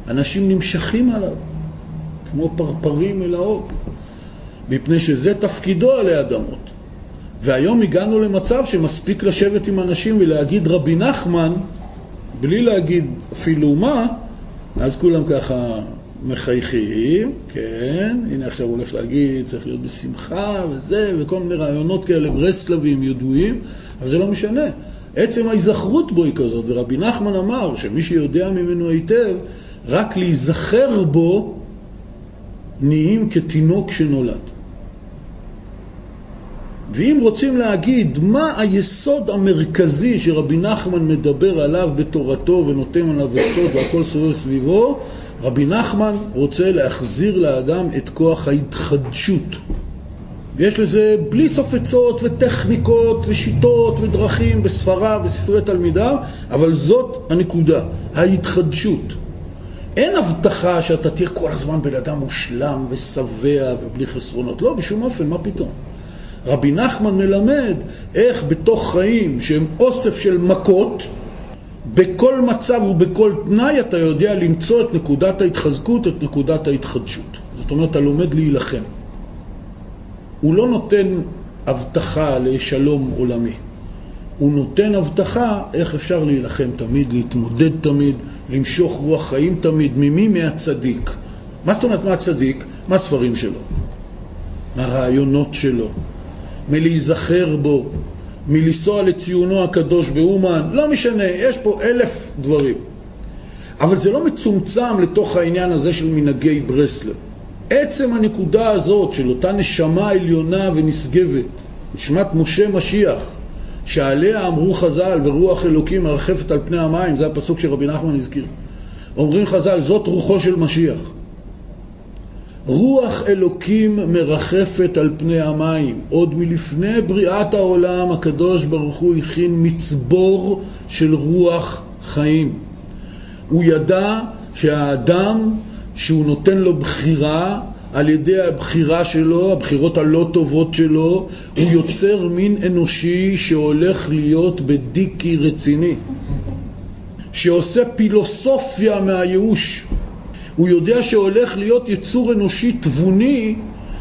אנשים נמשכים עליו, כמו פרפרים אל האור, מפני שזה תפקידו עלי אדמות. והיום הגענו למצב שמספיק לשבת עם אנשים ולהגיד רבי נחמן, בלי להגיד אפילו מה, אז כולם ככה מחייכים, כן, הנה עכשיו הוא הולך להגיד, צריך להיות בשמחה וזה, וכל מיני רעיונות כאלה ברסלבים ידועים, אבל זה לא משנה. עצם ההיזכרות בו היא כזאת, ורבי נחמן אמר שמי שיודע ממנו היטב, רק להיזכר בו נהיים כתינוק שנולד. ואם רוצים להגיד מה היסוד המרכזי שרבי נחמן מדבר עליו בתורתו ונותן עליו עצות והכל סובב סביבו, רבי נחמן רוצה להחזיר לאדם את כוח ההתחדשות. ויש לזה בלי סוף עצות וטכניקות ושיטות ודרכים בספריו, בספרי תלמידיו, אבל זאת הנקודה, ההתחדשות. אין הבטחה שאתה תהיה כל הזמן בן אדם מושלם ושבע ובלי חסרונות. לא, בשום אופן, מה פתאום? רבי נחמן מלמד איך בתוך חיים שהם אוסף של מכות, בכל מצב ובכל תנאי אתה יודע למצוא את נקודת ההתחזקות, את נקודת ההתחדשות. זאת אומרת, אתה לומד להילחם. הוא לא נותן הבטחה לשלום עולמי. הוא נותן הבטחה איך אפשר להילחם תמיד, להתמודד תמיד, למשוך רוח חיים תמיד. ממי? מהצדיק. מה זאת אומרת מהצדיק? מהספרים שלו, מהרעיונות שלו, מלהיזכר בו, מלנסוע לציונו הקדוש באומן, לא משנה, יש פה אלף דברים. אבל זה לא מצומצם לתוך העניין הזה של מנהגי ברסלב. עצם הנקודה הזאת של אותה נשמה עליונה ונשגבת, נשמת משה משיח, שעליה אמרו חז"ל, ורוח אלוקים מרחפת על פני המים, זה הפסוק שרבי נחמן הזכיר. אומרים חז"ל, זאת רוחו של משיח. רוח אלוקים מרחפת על פני המים. עוד מלפני בריאת העולם הקדוש ברוך הוא הכין מצבור של רוח חיים. הוא ידע שהאדם, שהוא נותן לו בחירה, על ידי הבחירה שלו, הבחירות הלא טובות שלו, הוא יוצר מין אנושי שהולך להיות בדיקי רציני, שעושה פילוסופיה מהייאוש. הוא יודע שהולך להיות יצור אנושי תבוני,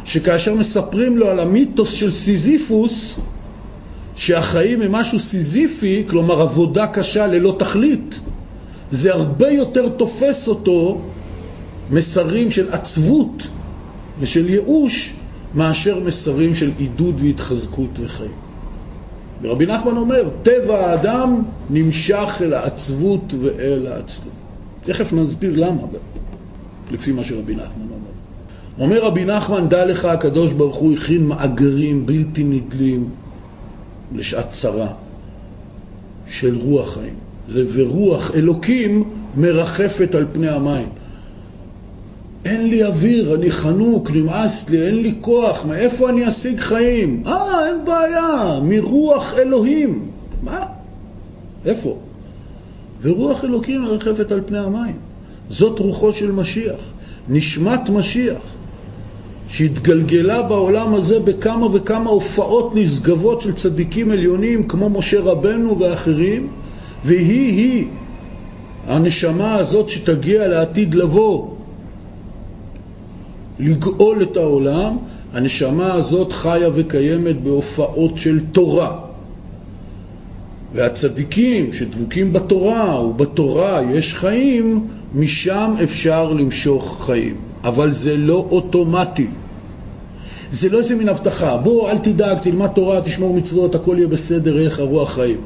שכאשר מספרים לו על המיתוס של סיזיפוס, שהחיים הם משהו סיזיפי, כלומר עבודה קשה ללא תכלית, זה הרבה יותר תופס אותו מסרים של עצבות ושל ייאוש מאשר מסרים של עידוד והתחזקות וחיים. ורבי נחמן אומר, טבע האדם נמשך אל העצבות ואל העצלות. תכף נסביר למה, לפי מה שרבי נחמן אומר. אומר רבי נחמן, דע לך, הקדוש ברוך הוא הכין מאגרים בלתי נדלים לשעת צרה של רוח חיים. זה ורוח אלוקים מרחפת על פני המים. אין לי אוויר, אני חנוק, נמאס לי, אין לי כוח, מאיפה אני אשיג חיים? אה, אין בעיה, מרוח אלוהים. מה? איפה? ורוח אלוקים מרחפת על פני המים. זאת רוחו של משיח, נשמת משיח, שהתגלגלה בעולם הזה בכמה וכמה הופעות נשגבות של צדיקים עליונים כמו משה רבנו ואחרים, והיא-היא הנשמה הזאת שתגיע לעתיד לבוא. לגאול את העולם, הנשמה הזאת חיה וקיימת בהופעות של תורה. והצדיקים שדבוקים בתורה ובתורה יש חיים, משם אפשר למשוך חיים. אבל זה לא אוטומטי. זה לא איזה מין הבטחה. בוא, אל תדאג, תלמד תורה, תשמור מצוות, הכל יהיה בסדר, איך הרוח חיים.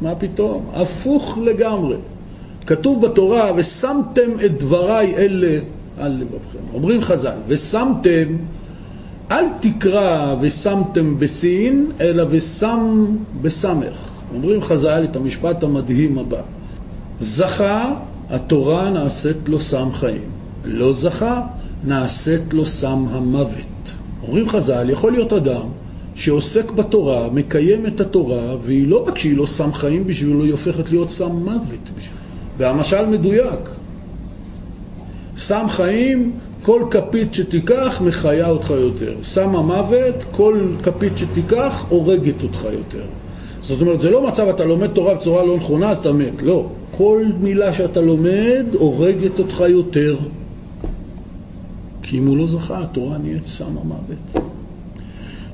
מה פתאום? הפוך לגמרי. כתוב בתורה, ושמתם את דבריי אלה על לבבכם. אומרים חז"ל, ושמתם, אל תקרא ושמתם בסין, אלא ושם בסמך. אומרים חז"ל את המשפט המדהים הבא: זכה, התורה נעשית לו סם חיים. לא זכה, נעשית לו סם המוות. אומרים חז"ל, יכול להיות אדם שעוסק בתורה, מקיים את התורה, והיא לא רק שהיא לא סם חיים בשבילו, היא הופכת להיות סם מוות בשבילו. והמשל מדויק. סם חיים, כל כפית שתיקח מחיה אותך יותר. סם המוות, כל כפית שתיקח הורגת אותך יותר. זאת אומרת, זה לא מצב אתה לומד תורה בצורה לא נכונה אז אתה מת, לא. כל מילה שאתה לומד הורגת אותך יותר. כי אם הוא לא זכה, התורה נהיית סם המוות.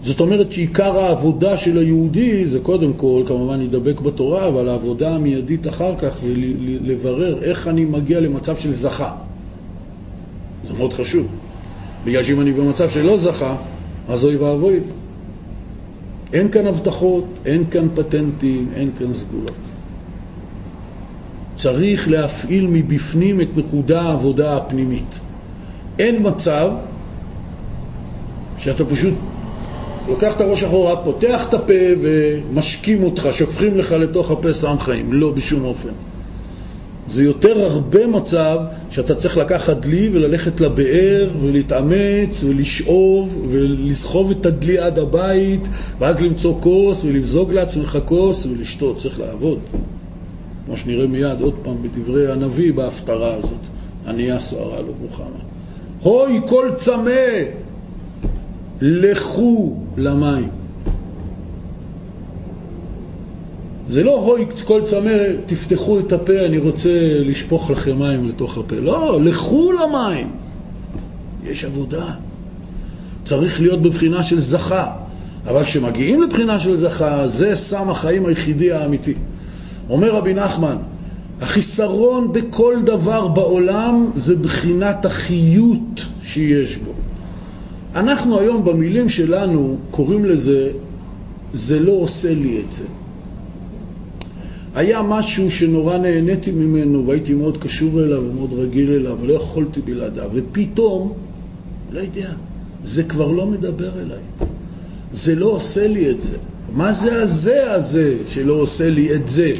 זאת אומרת שעיקר העבודה של היהודי זה קודם כל, כמובן להידבק בתורה, אבל העבודה המיידית אחר כך זה לברר איך אני מגיע למצב של זכה. זה מאוד חשוב. בגלל שאם אני במצב שלא זכה, אז אוי ואבוי. אין כאן הבטחות, אין כאן פטנטים, אין כאן סגולות. צריך להפעיל מבפנים את נקודה העבודה הפנימית. אין מצב שאתה פשוט לוקח את הראש אחורה, פותח את הפה ומשקים אותך, שופכים לך לתוך הפה סם חיים. לא, בשום אופן. זה יותר הרבה מצב שאתה צריך לקחת דלי וללכת לבאר ולהתאמץ ולשאוב ולסחוב את הדלי עד הבית ואז למצוא כוס ולמזוג לעצמך כוס ולשתות, צריך לעבוד. כמו שנראה מיד עוד פעם בדברי הנביא בהפטרה הזאת, ענייה סוערה לא רוחמה. הוי כל צמא, לכו למים. זה לא הוי כל צמא, תפתחו את הפה, אני רוצה לשפוך לכם מים לתוך הפה. לא, לכו למים. יש עבודה. צריך להיות בבחינה של זכה. אבל כשמגיעים לבחינה של זכה, זה סם החיים היחידי האמיתי. אומר רבי נחמן, החיסרון בכל דבר בעולם זה בחינת החיות שיש בו. אנחנו היום במילים שלנו קוראים לזה, זה לא עושה לי את זה. היה משהו שנורא נהניתי ממנו והייתי מאוד קשור אליו ומאוד רגיל אליו ולא יכולתי בלעדיו ופתאום, לא יודע, זה כבר לא מדבר אליי. זה לא עושה לי את זה. מה זה הזה הזה שלא עושה לי את זה?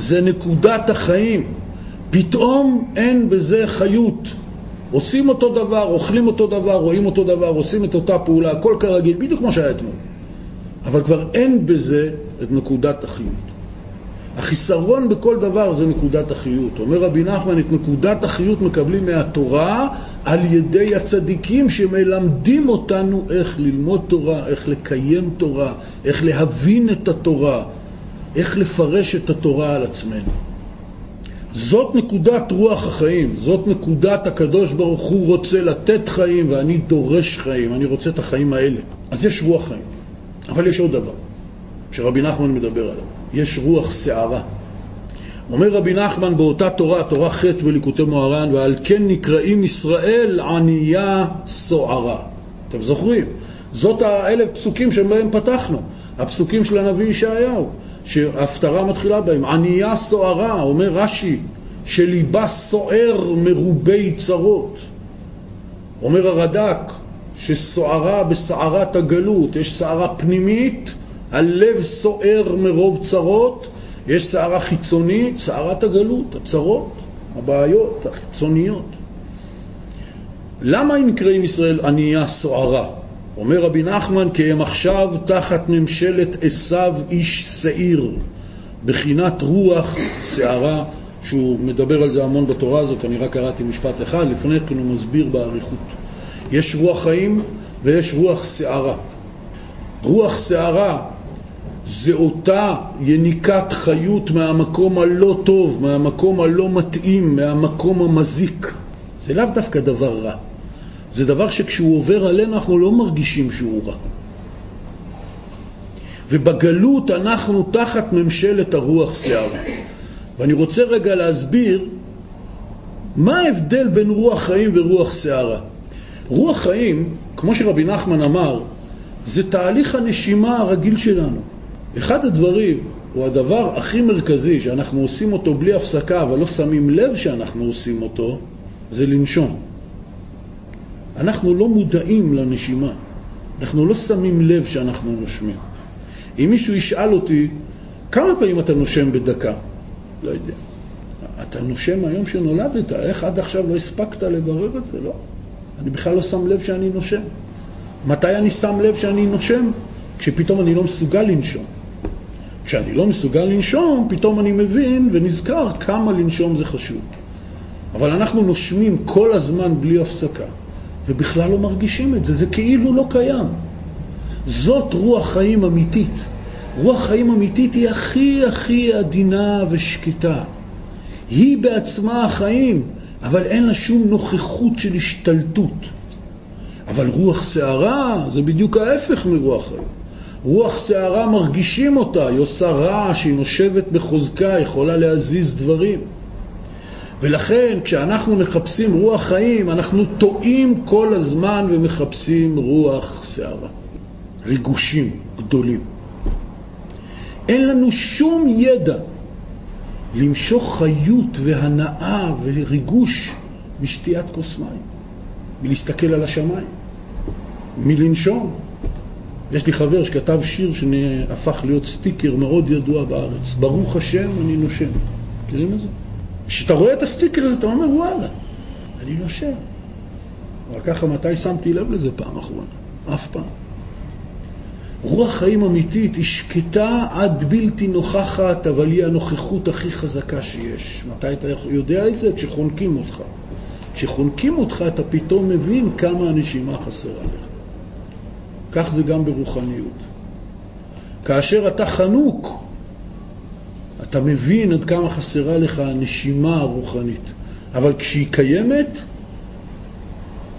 זה נקודת החיים. פתאום אין בזה חיות. עושים אותו דבר, אוכלים אותו דבר, רואים אותו דבר, עושים את אותה פעולה, הכל כרגיל, בדיוק כמו שהיה אתמול. אבל כבר אין בזה את נקודת החיות. החיסרון בכל דבר זה נקודת החיות. אומר רבי נחמן, את נקודת החיות מקבלים מהתורה על ידי הצדיקים שמלמדים אותנו איך ללמוד תורה, איך לקיים תורה, איך להבין את התורה, איך לפרש את התורה על עצמנו. זאת נקודת רוח החיים, זאת נקודת הקדוש ברוך הוא רוצה לתת חיים ואני דורש חיים, אני רוצה את החיים האלה. אז יש רוח חיים. אבל יש עוד דבר שרבי נחמן מדבר עליו, יש רוח שערה. אומר רבי נחמן באותה תורה, תורה ח' בליקוטי מוהר"ן, ועל כן נקראים ישראל ענייה סוערה. אתם זוכרים? זאת האלה פסוקים שבהם פתחנו, הפסוקים של הנביא ישעיהו, שההפטרה מתחילה בהם. ענייה סוערה, אומר רש"י, שליבה סוער מרובי צרות. אומר הרד"ק, שסוערה בסערת הגלות, יש סערה פנימית, הלב סוער מרוב צרות, יש סערה חיצונית, סערת הגלות, הצרות, הבעיות החיצוניות. למה הם נקראים ישראל ענייה סוערה? אומר רבי נחמן כי הם עכשיו תחת ממשלת עשיו איש שעיר, בחינת רוח שערה, שהוא מדבר על זה המון בתורה הזאת, אני רק קראתי משפט אחד, לפני כן הוא מסביר באריכות. יש רוח חיים ויש רוח שערה. רוח שערה זה אותה יניקת חיות מהמקום הלא טוב, מהמקום הלא מתאים, מהמקום המזיק. זה לאו דווקא דבר רע. זה דבר שכשהוא עובר עלינו אנחנו לא מרגישים שהוא רע. ובגלות אנחנו תחת ממשלת הרוח שערה. ואני רוצה רגע להסביר מה ההבדל בין רוח חיים ורוח שערה. רוח חיים, כמו שרבי נחמן אמר, זה תהליך הנשימה הרגיל שלנו. אחד הדברים, או הדבר הכי מרכזי שאנחנו עושים אותו בלי הפסקה, אבל לא שמים לב שאנחנו עושים אותו, זה לנשום. אנחנו לא מודעים לנשימה, אנחנו לא שמים לב שאנחנו נושמים. אם מישהו ישאל אותי, כמה פעמים אתה נושם בדקה? לא יודע. אתה נושם היום שנולדת, איך עד עכשיו לא הספקת לברר את זה? לא. אני בכלל לא שם לב שאני נושם. מתי אני שם לב שאני נושם? כשפתאום אני לא מסוגל לנשום. כשאני לא מסוגל לנשום, פתאום אני מבין ונזכר כמה לנשום זה חשוב. אבל אנחנו נושמים כל הזמן בלי הפסקה, ובכלל לא מרגישים את זה, זה כאילו לא קיים. זאת רוח חיים אמיתית. רוח חיים אמיתית היא הכי הכי עדינה ושקטה. היא בעצמה החיים. אבל אין לה שום נוכחות של השתלטות. אבל רוח שערה זה בדיוק ההפך מרוח חיים. רוח שערה מרגישים אותה, היא עושה רעש, היא נושבת בחוזקה, יכולה להזיז דברים. ולכן כשאנחנו מחפשים רוח חיים, אנחנו טועים כל הזמן ומחפשים רוח שערה. ריגושים גדולים. אין לנו שום ידע למשוך חיות והנאה וריגוש משתיית כוס מים, מלהסתכל על השמיים, מלנשום. יש לי חבר שכתב שיר שהפך להיות סטיקר מאוד ידוע בארץ, ברוך השם אני נושם. מכירים את זה? כשאתה רואה את הסטיקר הזה אתה אומר וואלה, אני נושם. אבל ככה מתי שמתי לב לזה פעם אחרונה? אף פעם. רוח חיים אמיתית היא שקטה עד בלתי נוכחת, אבל היא הנוכחות הכי חזקה שיש. מתי אתה יודע את זה? כשחונקים אותך. כשחונקים אותך אתה פתאום מבין כמה הנשימה חסרה לך. כך זה גם ברוחניות. כאשר אתה חנוק, אתה מבין עד כמה חסרה לך הנשימה הרוחנית. אבל כשהיא קיימת,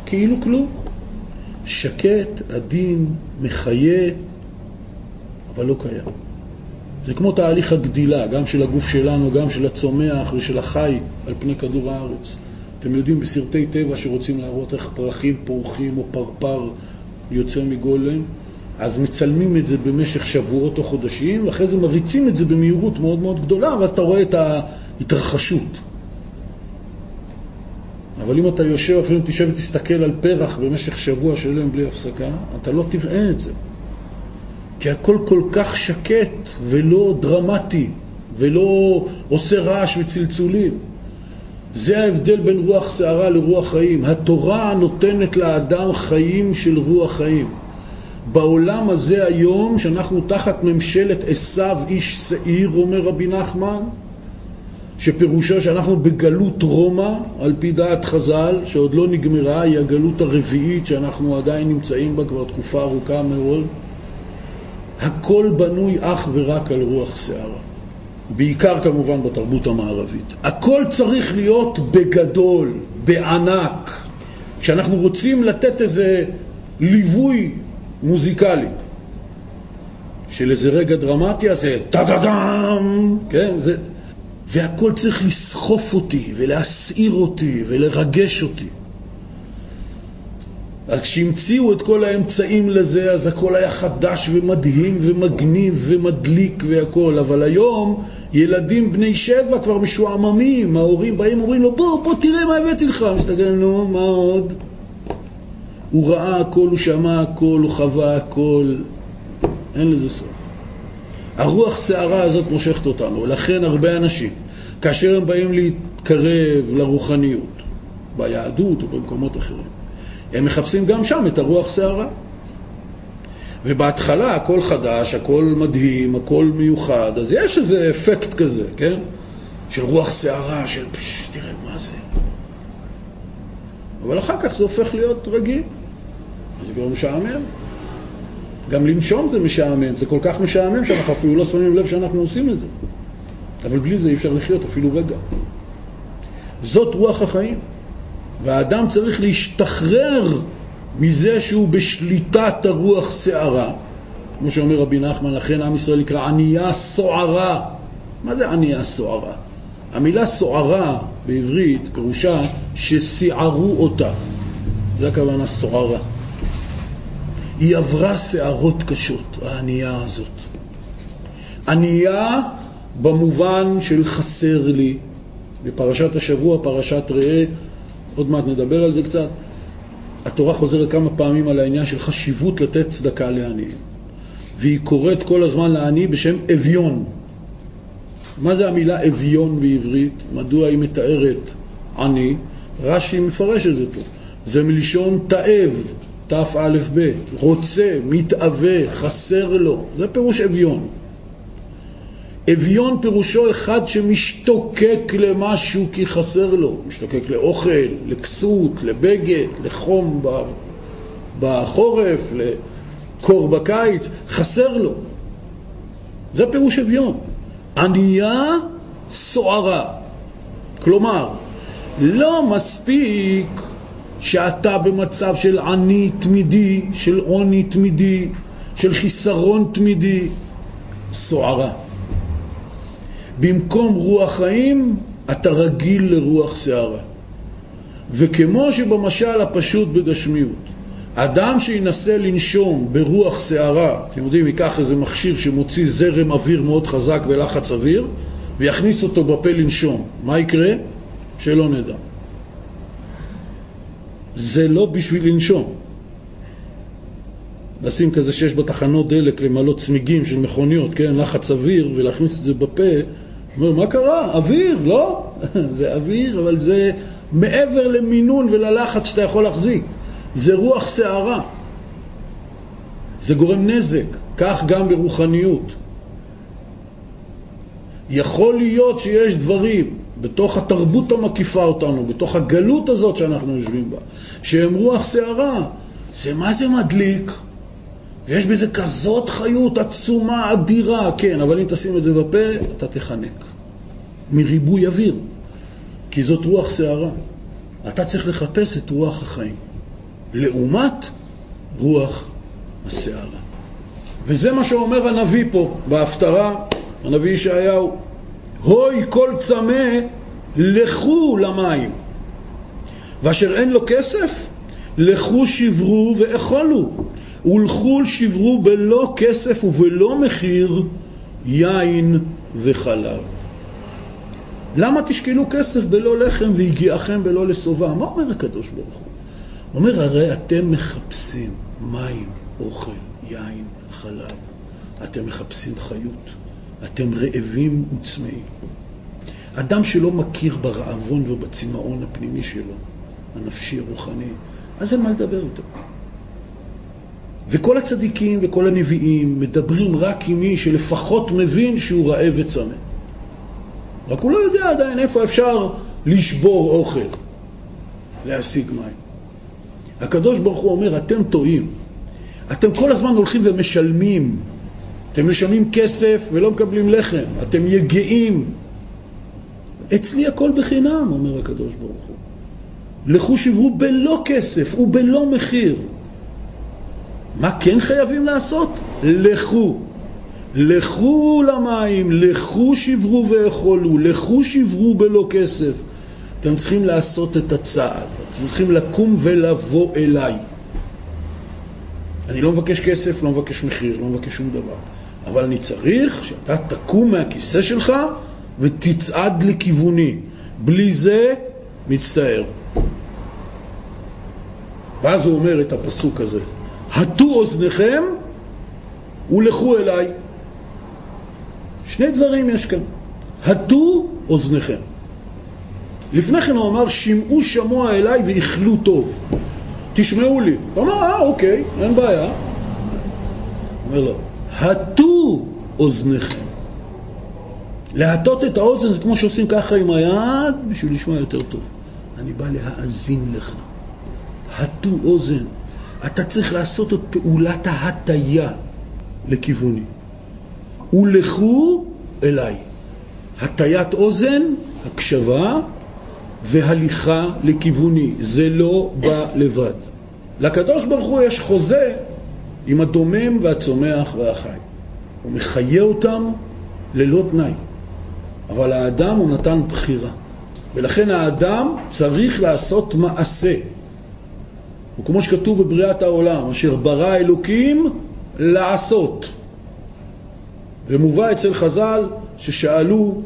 כאילו כלום. שקט, עדין, מחיה, אבל לא קיים. זה כמו תהליך הגדילה, גם של הגוף שלנו, גם של הצומח ושל החי על פני כדור הארץ. אתם יודעים בסרטי טבע שרוצים להראות איך פרחים פורחים או פרפר יוצא מגולם, אז מצלמים את זה במשך שבועות או חודשים, ואחרי זה מריצים את זה במהירות מאוד מאוד גדולה, ואז אתה רואה את ההתרחשות. אבל אם אתה יושב, אפילו אם תשב ותסתכל על פרח במשך שבוע שלם בלי הפסקה, אתה לא תראה את זה. כי הכל כל כך שקט ולא דרמטי ולא עושה רעש וצלצולים. זה ההבדל בין רוח שערה לרוח חיים. התורה נותנת לאדם חיים של רוח חיים. בעולם הזה היום, שאנחנו תחת ממשלת עשיו איש שעיר, אומר רבי נחמן, שפירושו שאנחנו בגלות רומא, על פי דעת חז"ל, שעוד לא נגמרה, היא הגלות הרביעית שאנחנו עדיין נמצאים בה כבר תקופה ארוכה מאוד. הכל בנוי אך ורק על רוח שערה. בעיקר כמובן בתרבות המערבית. הכל צריך להיות בגדול, בענק. כשאנחנו רוצים לתת איזה ליווי מוזיקלי של איזה רגע דרמטי, אז זה טה-דה-דם, כן? זה... והכל צריך לסחוף אותי ולהסעיר אותי ולרגש אותי. אז כשהמציאו את כל האמצעים לזה, אז הכל היה חדש ומדהים ומגניב ומדליק והכל. אבל היום ילדים בני שבע כבר משועממים, ההורים באים אומרים לו בוא, בוא תראה מה הבאתי לך. מסתכל, נו, מה עוד? הוא ראה הכל, הוא שמע הכל, הוא חווה הכל, אין לזה סוף. הרוח שערה הזאת מושכת אותנו, לכן הרבה אנשים, כאשר הם באים להתקרב לרוחניות, ביהדות או במקומות אחרים, הם מחפשים גם שם את הרוח שערה. ובהתחלה הכל חדש, הכל מדהים, הכל מיוחד, אז יש איזה אפקט כזה, כן? של רוח שערה, של פשש, תראה מה זה. אבל אחר כך זה הופך להיות רגיל. זה כבר משעמם. גם לנשום זה משעמם, זה כל כך משעמם שאנחנו אפילו לא שמים לב שאנחנו עושים את זה. אבל בלי זה אי אפשר לחיות אפילו רגע. זאת רוח החיים. והאדם צריך להשתחרר מזה שהוא בשליטת הרוח שערה. כמו שאומר רבי נחמן, לכן עם ישראל נקרא ענייה סוערה. מה זה ענייה סוערה? המילה סוערה בעברית פירושה שסיערו אותה. זה הכוונה סוערה. היא עברה שערות קשות, הענייה הזאת. ענייה במובן של חסר לי. בפרשת השבוע, פרשת ראה, עוד מעט נדבר על זה קצת. התורה חוזרת כמה פעמים על העניין של חשיבות לתת צדקה לעניים. והיא קוראת כל הזמן לעני בשם אביון. מה זה המילה אביון בעברית? מדוע היא מתארת עני? רש"י מפרש את זה פה. זה מלשון תאב, תא"ב, רוצה, מתאווה, חסר לו, זה פירוש אביון. אביון פירושו אחד שמשתוקק למשהו כי חסר לו, משתוקק לאוכל, לכסות, לבגד, לחום בחורף, לקור בקיץ, חסר לו. זה פירוש אביון. ענייה סוערה. כלומר, לא מספיק שאתה במצב של עני תמידי, של עוני תמידי, של חיסרון תמידי, סוערה. במקום רוח חיים, אתה רגיל לרוח שערה. וכמו שבמשל הפשוט בגשמיות, אדם שינסה לנשום ברוח שערה, אתם יודעים, ייקח איזה מכשיר שמוציא זרם אוויר מאוד חזק ולחץ אוויר, ויכניס אותו בפה לנשום, מה יקרה? שלא נדע. זה לא בשביל לנשום. לשים כזה שיש בתחנות דלק למלא צמיגים של מכוניות, כן, לחץ אוויר, ולהכניס את זה בפה, אומר, מה קרה? אוויר, לא? זה אוויר, אבל זה מעבר למינון וללחץ שאתה יכול להחזיק. זה רוח שערה. זה גורם נזק, כך גם ברוחניות. יכול להיות שיש דברים בתוך התרבות המקיפה אותנו, בתוך הגלות הזאת שאנחנו יושבים בה, שהם רוח שערה, זה מה זה מדליק? ויש בזה כזאת חיות עצומה, אדירה, כן, אבל אם תשים את זה בפה, אתה תחנק. מריבוי אוויר, כי זאת רוח שערה. אתה צריך לחפש את רוח החיים, לעומת רוח השערה. וזה מה שאומר הנביא פה, בהפטרה, הנביא ישעיהו. הוי כל צמא, לכו למים. ואשר אין לו כסף, לכו שברו ואכולו. ולכו שברו בלא כסף ובלא מחיר יין וחלב. למה תשקלו כסף בלא לחם והגיעכם בלא לשובע? מה אומר הקדוש ברוך הוא? הוא אומר, הרי אתם מחפשים מים, אוכל, יין, חלב. אתם מחפשים חיות. אתם רעבים וצמאים. אדם שלא מכיר ברעבון ובצמאון הפנימי שלו, הנפשי, הרוחני, אז אין מה לדבר איתו. וכל הצדיקים וכל הנביאים מדברים רק עם מי שלפחות מבין שהוא רעב וצמא. רק הוא לא יודע עדיין איפה אפשר לשבור אוכל, להשיג מים. הקדוש ברוך הוא אומר, אתם טועים. אתם כל הזמן הולכים ומשלמים. אתם משלמים כסף ולא מקבלים לחם. אתם יגעים. אצלי הכל בחינם, אומר הקדוש ברוך הוא. לכו שברו בלא כסף ובלא מחיר. מה כן חייבים לעשות? לכו. לכו למים, לכו שברו ואכולו, לכו שברו בלא כסף. אתם צריכים לעשות את הצעד, אתם צריכים לקום ולבוא אליי. אני לא מבקש כסף, לא מבקש מחיר, לא מבקש שום דבר. אבל אני צריך שאתה תקום מהכיסא שלך ותצעד לכיווני. בלי זה, מצטער. ואז הוא אומר את הפסוק הזה, הטו אוזניכם ולכו אליי. שני דברים יש כאן. הטו אוזניכם. לפני כן הוא אמר, שמעו שמוע אליי ואיכלו טוב. תשמעו לי. הוא אמר, אה, אוקיי, אין בעיה. אומר לו, הטו אוזניכם. להטות את האוזן זה כמו שעושים ככה עם היד בשביל לשמוע יותר טוב. אני בא להאזין לך. הטו אוזן. אתה צריך לעשות את פעולת ההטיה לכיווני. ולכו אליי. הטיית אוזן, הקשבה והליכה לכיווני. זה לא בא לבד. לקדוש ברוך הוא יש חוזה עם הדומם והצומח והחי. הוא מחיה אותם ללא תנאי. אבל האדם הוא נתן בחירה. ולכן האדם צריך לעשות מעשה. וכמו שכתוב בבריאת העולם, אשר ברא אלוקים לעשות. ומובא אצל חז"ל ששאלו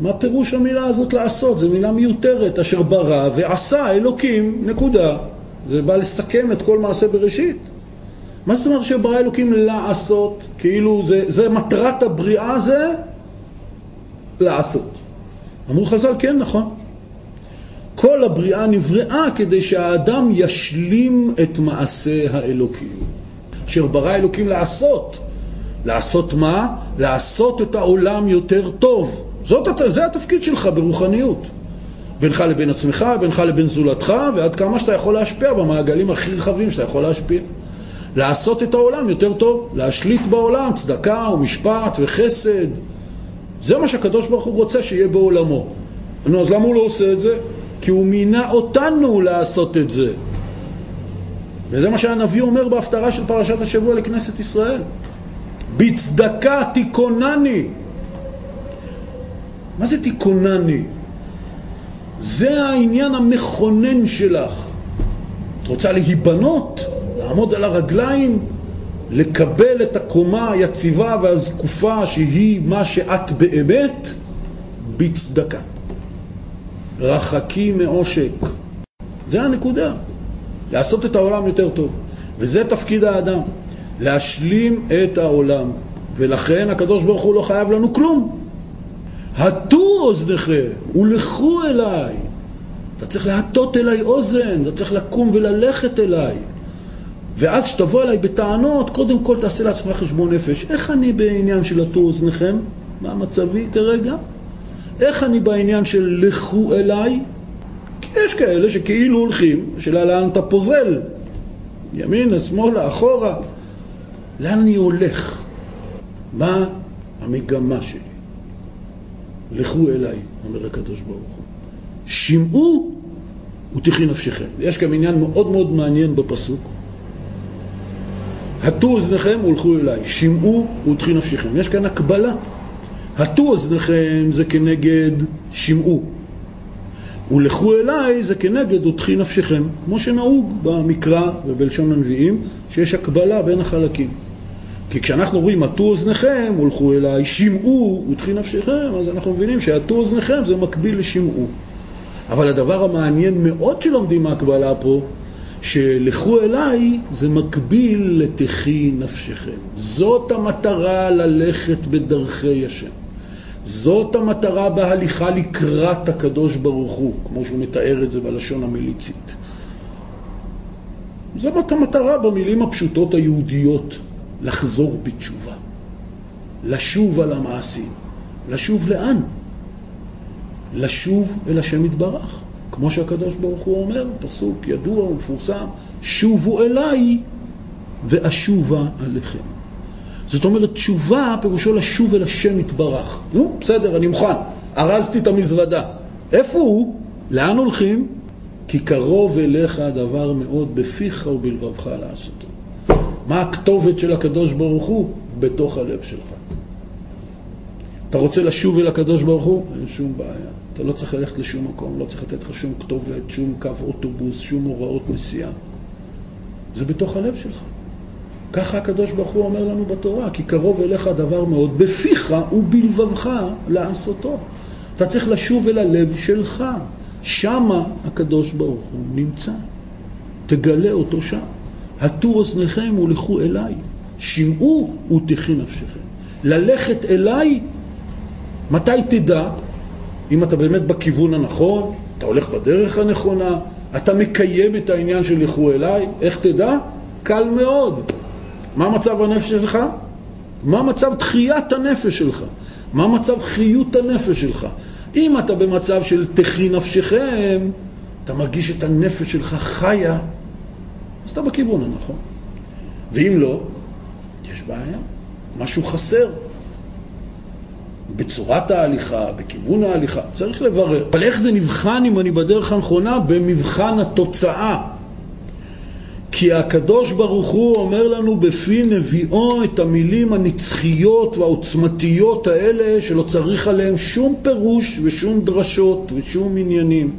מה פירוש המילה הזאת לעשות? זו מילה מיותרת, אשר ברא ועשה אלוקים, נקודה. זה בא לסכם את כל מעשה בראשית. מה זאת אומרת שברא אלוקים לעשות? כאילו זה, זה מטרת הבריאה זה לעשות. אמרו חז"ל, כן, נכון. כל הבריאה נבראה כדי שהאדם ישלים את מעשה האלוקים. אשר ברא אלוקים לעשות. לעשות מה? לעשות את העולם יותר טוב. זאת, זה התפקיד שלך ברוחניות. בינך לבין עצמך, בינך לבין זולתך, ועד כמה שאתה יכול להשפיע במעגלים הכי רחבים שאתה יכול להשפיע. לעשות את העולם יותר טוב, להשליט בעולם צדקה ומשפט וחסד. זה מה שהקדוש ברוך הוא רוצה שיהיה בעולמו. נו, אז למה הוא לא עושה את זה? כי הוא מינה אותנו לעשות את זה. וזה מה שהנביא אומר בהפטרה של פרשת השבוע לכנסת ישראל. בצדקה תיכונני. מה זה תיכונני? זה העניין המכונן שלך. את רוצה להיבנות, לעמוד על הרגליים, לקבל את הקומה היציבה והזקופה שהיא מה שאת באמת, בצדקה. רחקי מעושק. זה הנקודה. לעשות את העולם יותר טוב. וזה תפקיד האדם. להשלים את העולם. ולכן הקדוש ברוך הוא לא חייב לנו כלום. הטו אוזניכם ולכו אליי. אתה צריך להטות אליי אוזן, אתה צריך לקום וללכת אליי. ואז כשתבוא אליי בטענות, קודם כל תעשה לעצמך חשבון נפש. איך אני בעניין של הטו אוזניכם? מה מצבי כרגע? איך אני בעניין של לכו אליי? כי יש כאלה שכאילו הולכים, השאלה לאן אתה פוזל. ימינה, שמאלה, אחורה. לאן אני הולך? מה המגמה שלי? לכו אליי, אומר הקדוש ברוך הוא. שמעו ותחי נפשכם. יש גם עניין מאוד מאוד מעניין בפסוק. הטו אוזניכם ולכו אליי, שמעו ותחי נפשכם. יש כאן הקבלה. הטו אוזניכם זה כנגד שמעו. ולכו אליי זה כנגד ותחי נפשכם, כמו שנהוג במקרא ובלשון הנביאים, שיש הקבלה בין החלקים. כי כשאנחנו אומרים הטו אוזניכם, הולכו אליי, שמעו ותחי נפשכם, אז אנחנו מבינים שהטו אוזניכם זה מקביל לשמעו. אבל הדבר המעניין מאוד שלומדים מהקבלה פה, שלכו אליי זה מקביל לתחי נפשכם. זאת המטרה ללכת בדרכי השם. זאת המטרה בהליכה לקראת הקדוש ברוך הוא, כמו שהוא מתאר את זה בלשון המליצית. זאת המטרה במילים הפשוטות היהודיות, לחזור בתשובה, לשוב על המעשים. לשוב לאן? לשוב אל השם יתברך. כמו שהקדוש ברוך הוא אומר, פסוק ידוע ומפורסם, שובו אליי ואשובה עליכם. זאת אומרת, תשובה פירושו לשוב אל השם יתברך. נו, בסדר, אני מוכן. ארזתי את המזוודה. איפה הוא? לאן הולכים? כי קרוב אליך הדבר מאוד בפיך ובלבבך לעשותו. מה הכתובת של הקדוש ברוך הוא? בתוך הלב שלך. אתה רוצה לשוב אל הקדוש ברוך הוא? אין שום בעיה. אתה לא צריך ללכת לשום מקום, לא צריך לתת לך שום כתובת, שום קו אוטובוס, שום הוראות נסיעה. זה בתוך הלב שלך. ככה הקדוש ברוך הוא אומר לנו בתורה, כי קרוב אליך הדבר מאוד, בפיך ובלבבך לעשותו. אתה צריך לשוב אל הלב שלך. שמה הקדוש ברוך הוא נמצא. תגלה אותו שם. הטו אוזניכם ולכו אליי. שמעו ותחי נפשכם. ללכת אליי, מתי תדע? אם אתה באמת בכיוון הנכון, אתה הולך בדרך הנכונה, אתה מקיים את העניין של לכו אליי, איך תדע? קל מאוד. מה מצב הנפש שלך? מה מצב תחיית הנפש שלך? מה מצב חיות הנפש שלך? אם אתה במצב של תחי נפשכם, אתה מרגיש את הנפש שלך חיה, אז אתה בכיוון הנכון. ואם לא, יש בעיה, משהו חסר. בצורת ההליכה, בכיוון ההליכה, צריך לברר. אבל איך זה נבחן אם אני בדרך הנכונה? במבחן התוצאה. כי הקדוש ברוך הוא אומר לנו בפי נביאו את המילים הנצחיות והעוצמתיות האלה שלא צריך עליהם שום פירוש ושום דרשות ושום עניינים.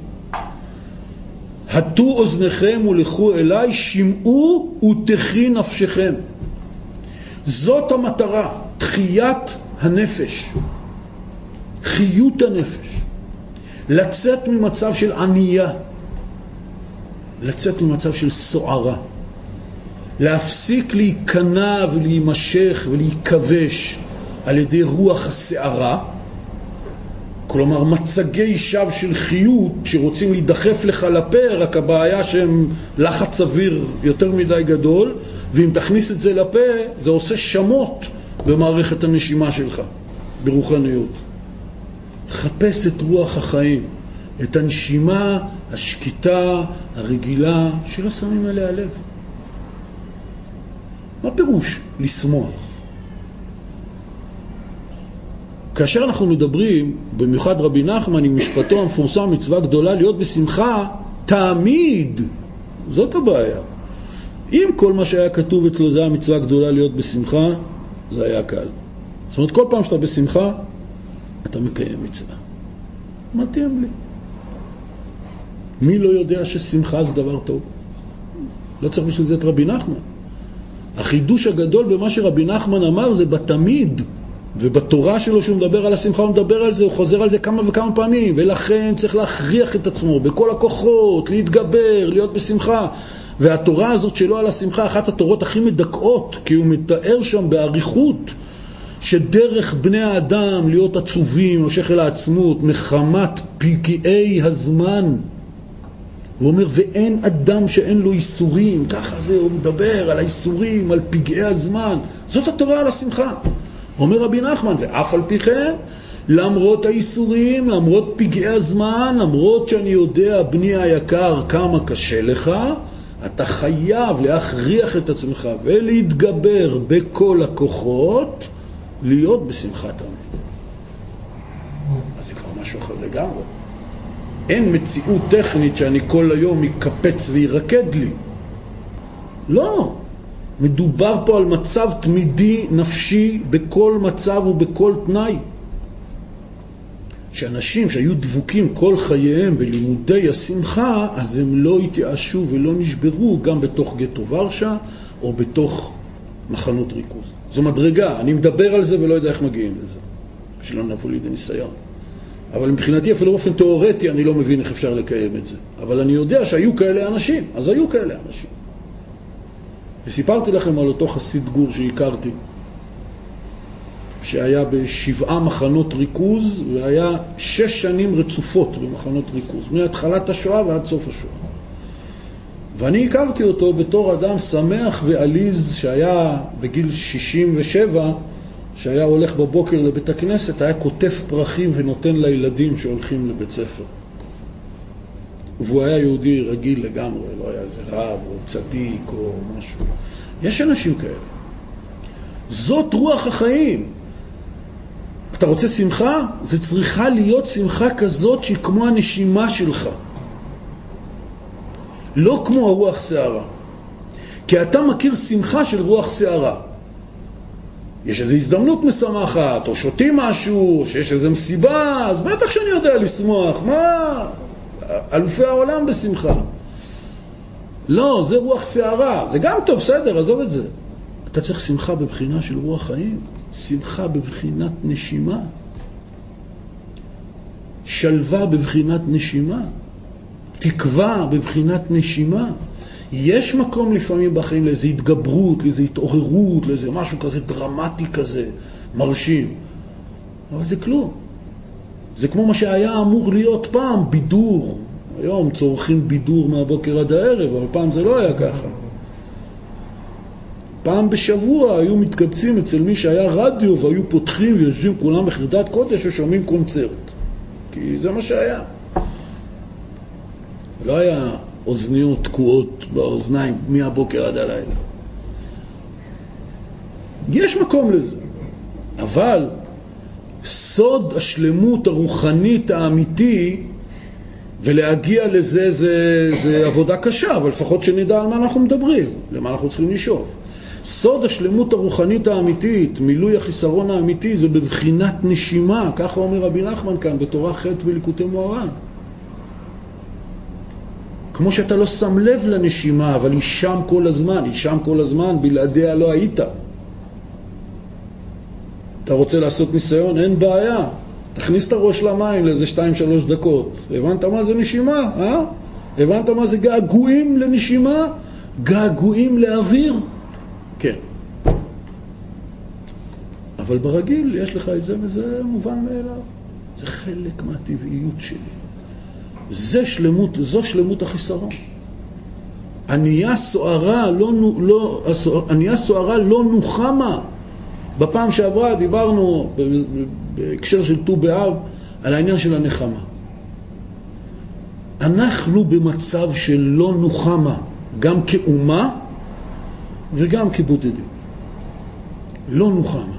הטו אוזניכם ולכו אליי, שמעו ותחי נפשכם. זאת המטרה, תחיית הנפש, חיות הנפש. לצאת ממצב של ענייה. לצאת ממצב של סוערה. להפסיק להיכנע ולהימשך ולהיכבש על ידי רוח הסערה, כלומר מצגי שווא של חיות שרוצים להידחף לך לפה, רק הבעיה שהם לחץ אוויר יותר מדי גדול, ואם תכניס את זה לפה, זה עושה שמות במערכת הנשימה שלך, ברוחניות. חפש את רוח החיים. את הנשימה השקטה, הרגילה, שלא שמים עליה לב. מה פירוש לשמוח? כאשר אנחנו מדברים, במיוחד רבי נחמן עם משפטו המפורסם, מצווה גדולה להיות בשמחה, תמיד. זאת הבעיה. אם כל מה שהיה כתוב אצלו זה היה מצווה גדולה להיות בשמחה, זה היה קל. זאת אומרת, כל פעם שאתה בשמחה, אתה מקיים מצווה. מתאים לי. מי לא יודע ששמחה זה דבר טוב? לא צריך בשביל זה את רבי נחמן. החידוש הגדול במה שרבי נחמן אמר זה בתמיד, ובתורה שלו שהוא מדבר על השמחה, הוא מדבר על זה, הוא חוזר על זה כמה וכמה פעמים, ולכן צריך להכריח את עצמו בכל הכוחות, להתגבר, להיות בשמחה. והתורה הזאת שלו על השמחה, אחת התורות הכי מדכאות, כי הוא מתאר שם באריכות שדרך בני האדם להיות עצובים, מושך אל העצמות, מחמת פגעי הזמן. הוא אומר, ואין אדם שאין לו איסורים, ככה זה, הוא מדבר על האיסורים, על פגעי הזמן. זאת התורה על השמחה. אומר רבי נחמן, ואף על פי כן, למרות האיסורים, למרות פגעי הזמן, למרות שאני יודע, בני היקר, כמה קשה לך, אתה חייב להכריח את עצמך ולהתגבר בכל הכוחות, להיות בשמחת תמיד. אז זה כבר משהו אחר לגמרי. אין מציאות טכנית שאני כל היום יקפץ וירקד לי. לא. מדובר פה על מצב תמידי נפשי בכל מצב ובכל תנאי. שאנשים שהיו דבוקים כל חייהם בלימודי השמחה, אז הם לא התייאשו ולא נשברו גם בתוך גטו ורשה או בתוך מחנות ריכוז. זו מדרגה, אני מדבר על זה ולא יודע איך מגיעים לזה, שלא נבוא לידי ניסיון. אבל מבחינתי אפילו באופן תיאורטי אני לא מבין איך אפשר לקיים את זה. אבל אני יודע שהיו כאלה אנשים, אז היו כאלה אנשים. וסיפרתי לכם על אותו חסיד גור שהכרתי, שהיה בשבעה מחנות ריכוז, והיה שש שנים רצופות במחנות ריכוז, מהתחלת השואה ועד סוף השואה. ואני הכרתי אותו בתור אדם שמח ועליז שהיה בגיל 67, שהיה הולך בבוקר לבית הכנסת, היה כותף פרחים ונותן לילדים שהולכים לבית ספר. והוא היה יהודי רגיל לגמרי, לא היה איזה רב או צדיק או משהו. יש אנשים כאלה. זאת רוח החיים. אתה רוצה שמחה? זה צריכה להיות שמחה כזאת שהיא כמו הנשימה שלך. לא כמו הרוח שערה. כי אתה מכיר שמחה של רוח שערה. יש איזו הזדמנות משמחת, או שותים משהו, או שיש איזו מסיבה, אז בטח שאני יודע לשמוח. מה? אלופי העולם בשמחה. לא, זה רוח שערה. זה גם טוב, בסדר, עזוב את זה. אתה צריך שמחה בבחינה של רוח חיים, שמחה בבחינת נשימה, שלווה בבחינת נשימה, תקווה בבחינת נשימה. יש מקום לפעמים בחיים לאיזו התגברות, לאיזו התעוררות, לאיזה משהו כזה דרמטי כזה, מרשים. אבל זה כלום. זה כמו מה שהיה אמור להיות פעם, בידור. היום צורכים בידור מהבוקר עד הערב, אבל פעם זה לא היה ככה. פעם בשבוע היו מתקבצים אצל מי שהיה רדיו והיו פותחים ויושבים כולם בחרדת קודש ושומעים קונצרט. כי זה מה שהיה. לא היה אוזניות תקועות באוזניים מהבוקר עד הלילה. יש מקום לזה, אבל סוד השלמות הרוחנית האמיתי ולהגיע לזה זה, זה עבודה קשה, אבל לפחות שנדע על מה אנחנו מדברים, למה אנחנו צריכים לשאוף. סוד השלמות הרוחנית האמיתית, מילוי החיסרון האמיתי, זה בבחינת נשימה, ככה אומר רבי נחמן כאן בתורה ח' בליקוטי מוהר"ן. כמו שאתה לא שם לב לנשימה, אבל היא שם כל הזמן, היא שם כל הזמן, בלעדיה לא היית. אתה רוצה לעשות ניסיון? אין בעיה. תכניס את הראש למים לאיזה שתיים שלוש דקות. הבנת מה זה נשימה, אה? הבנת מה זה געגועים לנשימה? געגועים לאוויר? כן. אבל ברגיל יש לך את זה וזה מובן מאליו. זה חלק מהטבעיות שלי. זה שלמות, זו שלמות החיסרון. ענייה סוערה לא, לא, לא נוחמה. בפעם שעברה דיברנו בהקשר של ט"ו באב על העניין של הנחמה. אנחנו במצב של לא נוחמה, גם כאומה וגם כבודדים. לא נוחמה.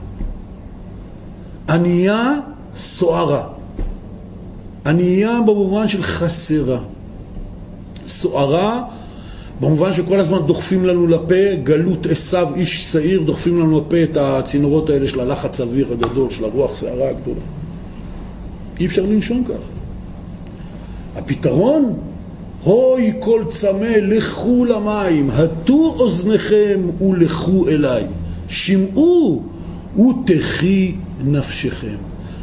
ענייה סוערה. ענייה במובן של חסרה. סוערה במובן שכל הזמן דוחפים לנו לפה, גלות עשיו איש שעיר, דוחפים לנו לפה את הצינורות האלה של הלחץ אוויר הגדול, של הרוח שערה הגדולה. אי אפשר לנשום ככה. הפתרון, הוי כל צמא, לכו למים, הטו אוזניכם ולכו אליי. שמעו ותחי נפשכם.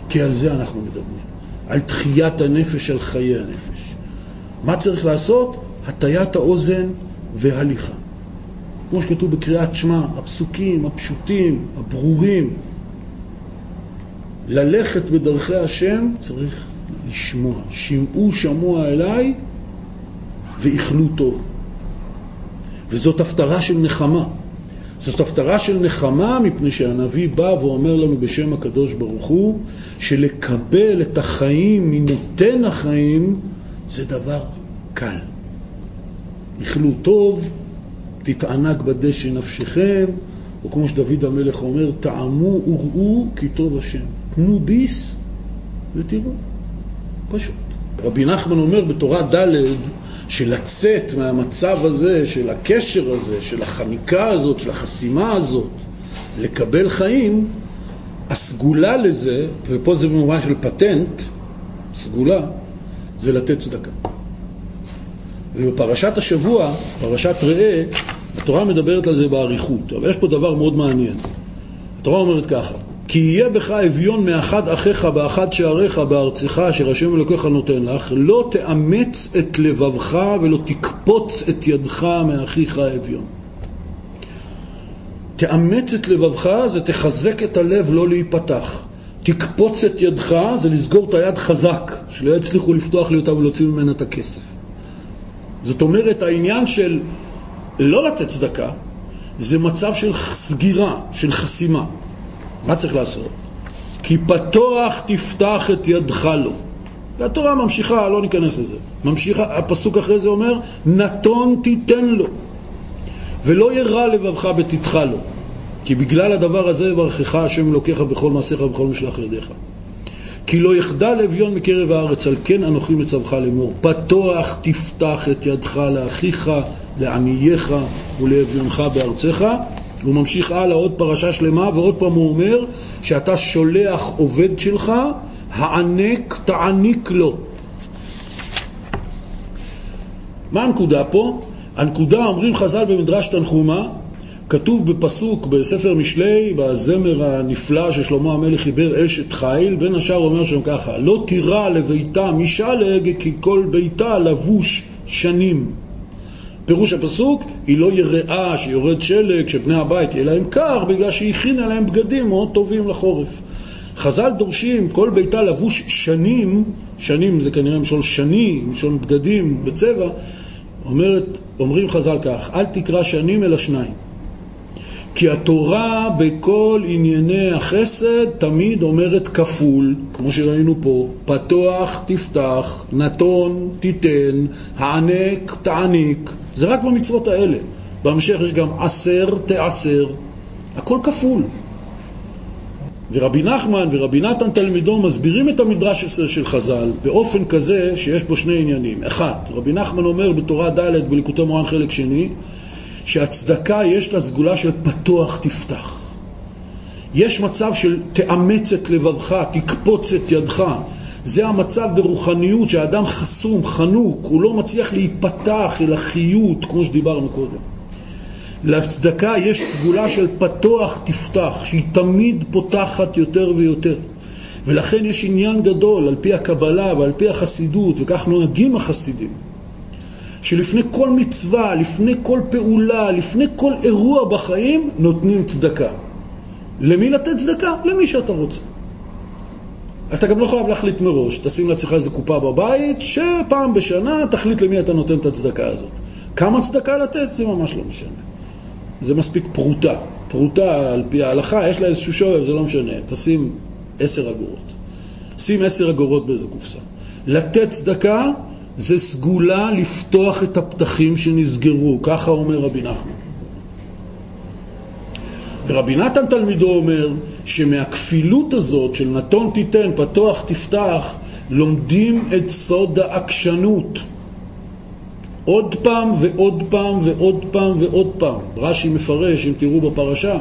כי על זה אנחנו מדברים. על תחיית הנפש, על חיי הנפש. מה צריך לעשות? הטיית האוזן והליכה. כמו שכתוב בקריאת שמע, הפסוקים, הפשוטים, הברורים. ללכת בדרכי השם צריך לשמוע. שמעו שמוע אליי ואיכלו טוב. וזאת הפטרה של נחמה. זאת הפטרה של נחמה מפני שהנביא בא ואומר לנו בשם הקדוש ברוך הוא שלקבל את החיים מנותן החיים זה דבר קל. איכלו טוב, תתענג בדשא נפשכם, או כמו שדוד המלך אומר, טעמו וראו כי טוב השם. תנו ביס ותראו. פשוט. רבי נחמן אומר בתורה ד' שלצאת מהמצב הזה, של הקשר הזה, של החניקה הזאת, של החסימה הזאת, לקבל חיים, הסגולה לזה, ופה זה במובן של פטנט, סגולה, זה לתת צדקה. ובפרשת השבוע, פרשת ראה, התורה מדברת על זה באריכות, אבל יש פה דבר מאוד מעניין. התורה אומרת ככה, כי יהיה בך אביון מאחד אחיך באחד שעריך בארצך אשר השם אלוקיך נותן לך, לא תאמץ את לבבך ולא תקפוץ את ידך מאחיך אביון. תאמץ את לבבך זה תחזק את הלב לא להיפתח. תקפוץ את ידך זה לסגור את היד חזק, שלא יצליחו לפתוח לי אותה ולהוציא ממנה את הכסף. זאת אומרת, העניין של לא לתת צדקה זה מצב של סגירה, של חסימה. מה צריך לעשות? כי פתוח תפתח את ידך לו. והתורה ממשיכה, לא ניכנס לזה. ממשיכה, הפסוק אחרי זה אומר, נתון תיתן לו, ולא ירע לבבך בתתך לו. כי בגלל הדבר הזה יברכך השם אלוקיך בכל מעשיך ובכל משלח ידיך. כי לא יחדל אביון מקרב הארץ, על כן אנוכי מצווך לאמור. פתוח תפתח את ידך לאחיך, לענייך ולאביונך בארצך. הוא ממשיך הלאה עוד פרשה שלמה, ועוד פעם הוא אומר שאתה שולח עובד שלך, הענק תעניק לו. מה הנקודה פה? הנקודה, אומרים חז"ל במדרש תנחומה, כתוב בפסוק בספר משלי, בזמר הנפלא ששלמה המלך חיבר אשת חיל, בין השאר אומר שם ככה, לא תירא לביתה משלג כי כל ביתה לבוש שנים. פירוש הפסוק, היא לא יראה שיורד שלג, שבני הבית יהיה להם קר, בגלל שהיא הכינה להם בגדים מאוד טובים לחורף. חז"ל דורשים, כל ביתה לבוש שנים, שנים זה כנראה משול שני, משול בגדים בצבע, אומרת, אומרים חז"ל כך, אל תקרא שנים אלא שניים. כי התורה בכל ענייני החסד תמיד אומרת כפול, כמו שראינו פה, פתוח תפתח, נתון תיתן, הענק תעניק, זה רק במצוות האלה. בהמשך יש גם עשר תעשר, הכל כפול. ורבי נחמן ורבי נתן תלמידו מסבירים את המדרש של חז"ל באופן כזה שיש בו שני עניינים. אחד, רבי נחמן אומר בתורה ד' בליקוטי מורן חלק שני, שהצדקה יש לה סגולה של פתוח תפתח. יש מצב של תאמץ את לבבך, תקפוץ את ידך. זה המצב ברוחניות שהאדם חסום, חנוק, הוא לא מצליח להיפתח אל החיות, כמו שדיברנו קודם. לצדקה יש סגולה של פתוח תפתח, שהיא תמיד פותחת יותר ויותר. ולכן יש עניין גדול, על פי הקבלה ועל פי החסידות, וכך נוהגים החסידים. שלפני כל מצווה, לפני כל פעולה, לפני כל אירוע בחיים, נותנים צדקה. למי לתת צדקה? למי שאתה רוצה. אתה גם לא חייב להחליט מראש, תשים לעצמך איזה קופה בבית, שפעם בשנה תחליט למי אתה נותן את הצדקה הזאת. כמה צדקה לתת? זה ממש לא משנה. זה מספיק פרוטה. פרוטה על פי ההלכה, יש לה איזשהו שואב, זה לא משנה. תשים עשר אגורות. שים עשר אגורות באיזה קופסה. לתת צדקה זה סגולה לפתוח את הפתחים שנסגרו, ככה אומר רבי נחמן. ורבי נתן תלמידו אומר שמהכפילות הזאת של נתון תיתן, פתוח תפתח, לומדים את סוד העקשנות. עוד פעם ועוד פעם ועוד פעם ועוד פעם. רש"י מפרש, אם תראו בפרשה,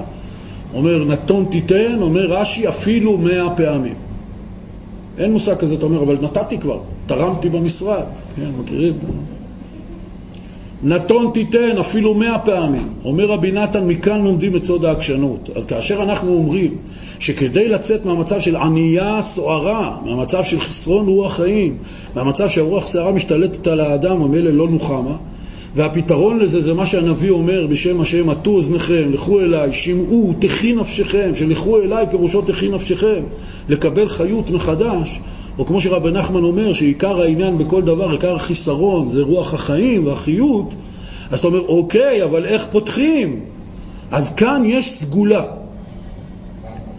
אומר נתון תיתן, אומר רש"י אפילו מאה פעמים. אין מושג כזה, אתה אומר, אבל נתתי כבר. תרמתי במשרד, כן, מכירים? נתון תיתן אפילו מאה פעמים. אומר רבי נתן, מכאן לומדים את סוד העקשנות. אז כאשר אנחנו אומרים שכדי לצאת מהמצב של ענייה סוערה, מהמצב של חסרון רוח חיים, מהמצב שהרוח סערה משתלטת על האדם, המילא לא נוחמה, והפתרון לזה זה מה שהנביא אומר בשם השם, עטו אוזניכם, לכו אליי, שמעו, תחי נפשכם, שלכו אליי פירושו תחי נפשכם, לקבל חיות מחדש. או כמו שרבי נחמן אומר, שעיקר העניין בכל דבר, עיקר החיסרון, זה רוח החיים והחיות, אז אתה אומר, אוקיי, אבל איך פותחים? אז כאן יש סגולה,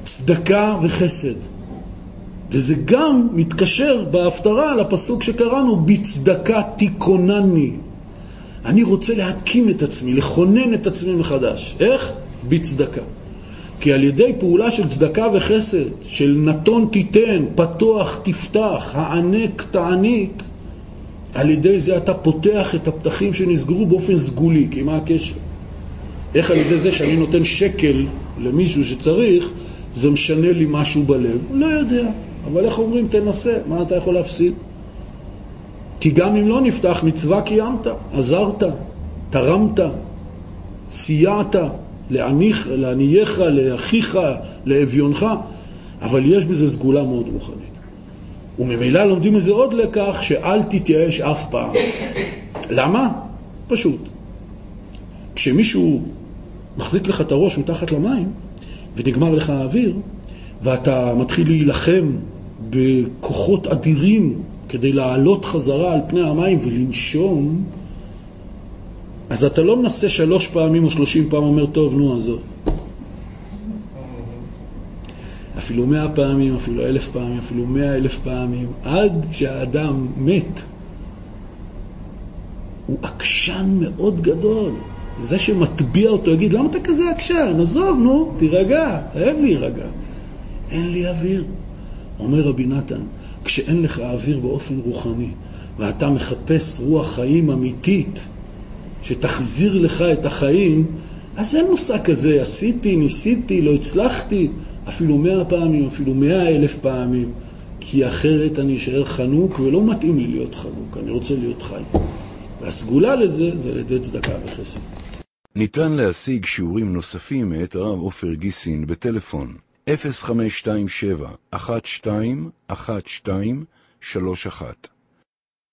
צדקה וחסד. וזה גם מתקשר בהפטרה לפסוק שקראנו, בצדקה תיכונני. אני רוצה להקים את עצמי, לכונן את עצמי מחדש. איך? בצדקה. כי על ידי פעולה של צדקה וחסד, של נתון תיתן, פתוח תפתח, הענק תעניק, על ידי זה אתה פותח את הפתחים שנסגרו באופן סגולי, כי מה הקשר? איך על ידי זה שאני נותן שקל למישהו שצריך, זה משנה לי משהו בלב? לא יודע, אבל איך אומרים תנסה, מה אתה יכול להפסיד? כי גם אם לא נפתח, מצווה קיימת, עזרת, תרמת, סייעת, לעניך, לענייך, לאחיך, לאביונך, אבל יש בזה סגולה מאוד רוחנית. וממילא לומדים מזה עוד לקח, שאל תתייאש אף פעם. למה? פשוט. כשמישהו מחזיק לך את הראש מתחת למים, ונגמר לך האוויר, ואתה מתחיל להילחם בכוחות אדירים כדי לעלות חזרה על פני המים ולנשום, אז אתה לא מנסה שלוש פעמים או שלושים פעם, אומר, טוב, נו, עזוב. אפילו מאה פעמים, אפילו אלף פעמים, אפילו מאה אלף פעמים, עד שהאדם מת. הוא עקשן מאוד גדול. זה שמטביע אותו יגיד, למה אתה כזה עקשן? עזוב, נו, תירגע, חייב להירגע. אין לי אוויר. אומר רבי נתן, כשאין לך אוויר באופן רוחני, ואתה מחפש רוח חיים אמיתית, שתחזיר לך את החיים, אז אין מושג כזה, עשיתי, ניסיתי, לא הצלחתי, אפילו מאה פעמים, אפילו מאה אלף פעמים, כי אחרת אני אשאר חנוק ולא מתאים לי להיות חנוק, אני רוצה להיות חי. והסגולה לזה זה על ידי צדקה וחסד. ניתן להשיג שיעורים נוספים מאת הרב עופר גיסין בטלפון 0527 12 12 31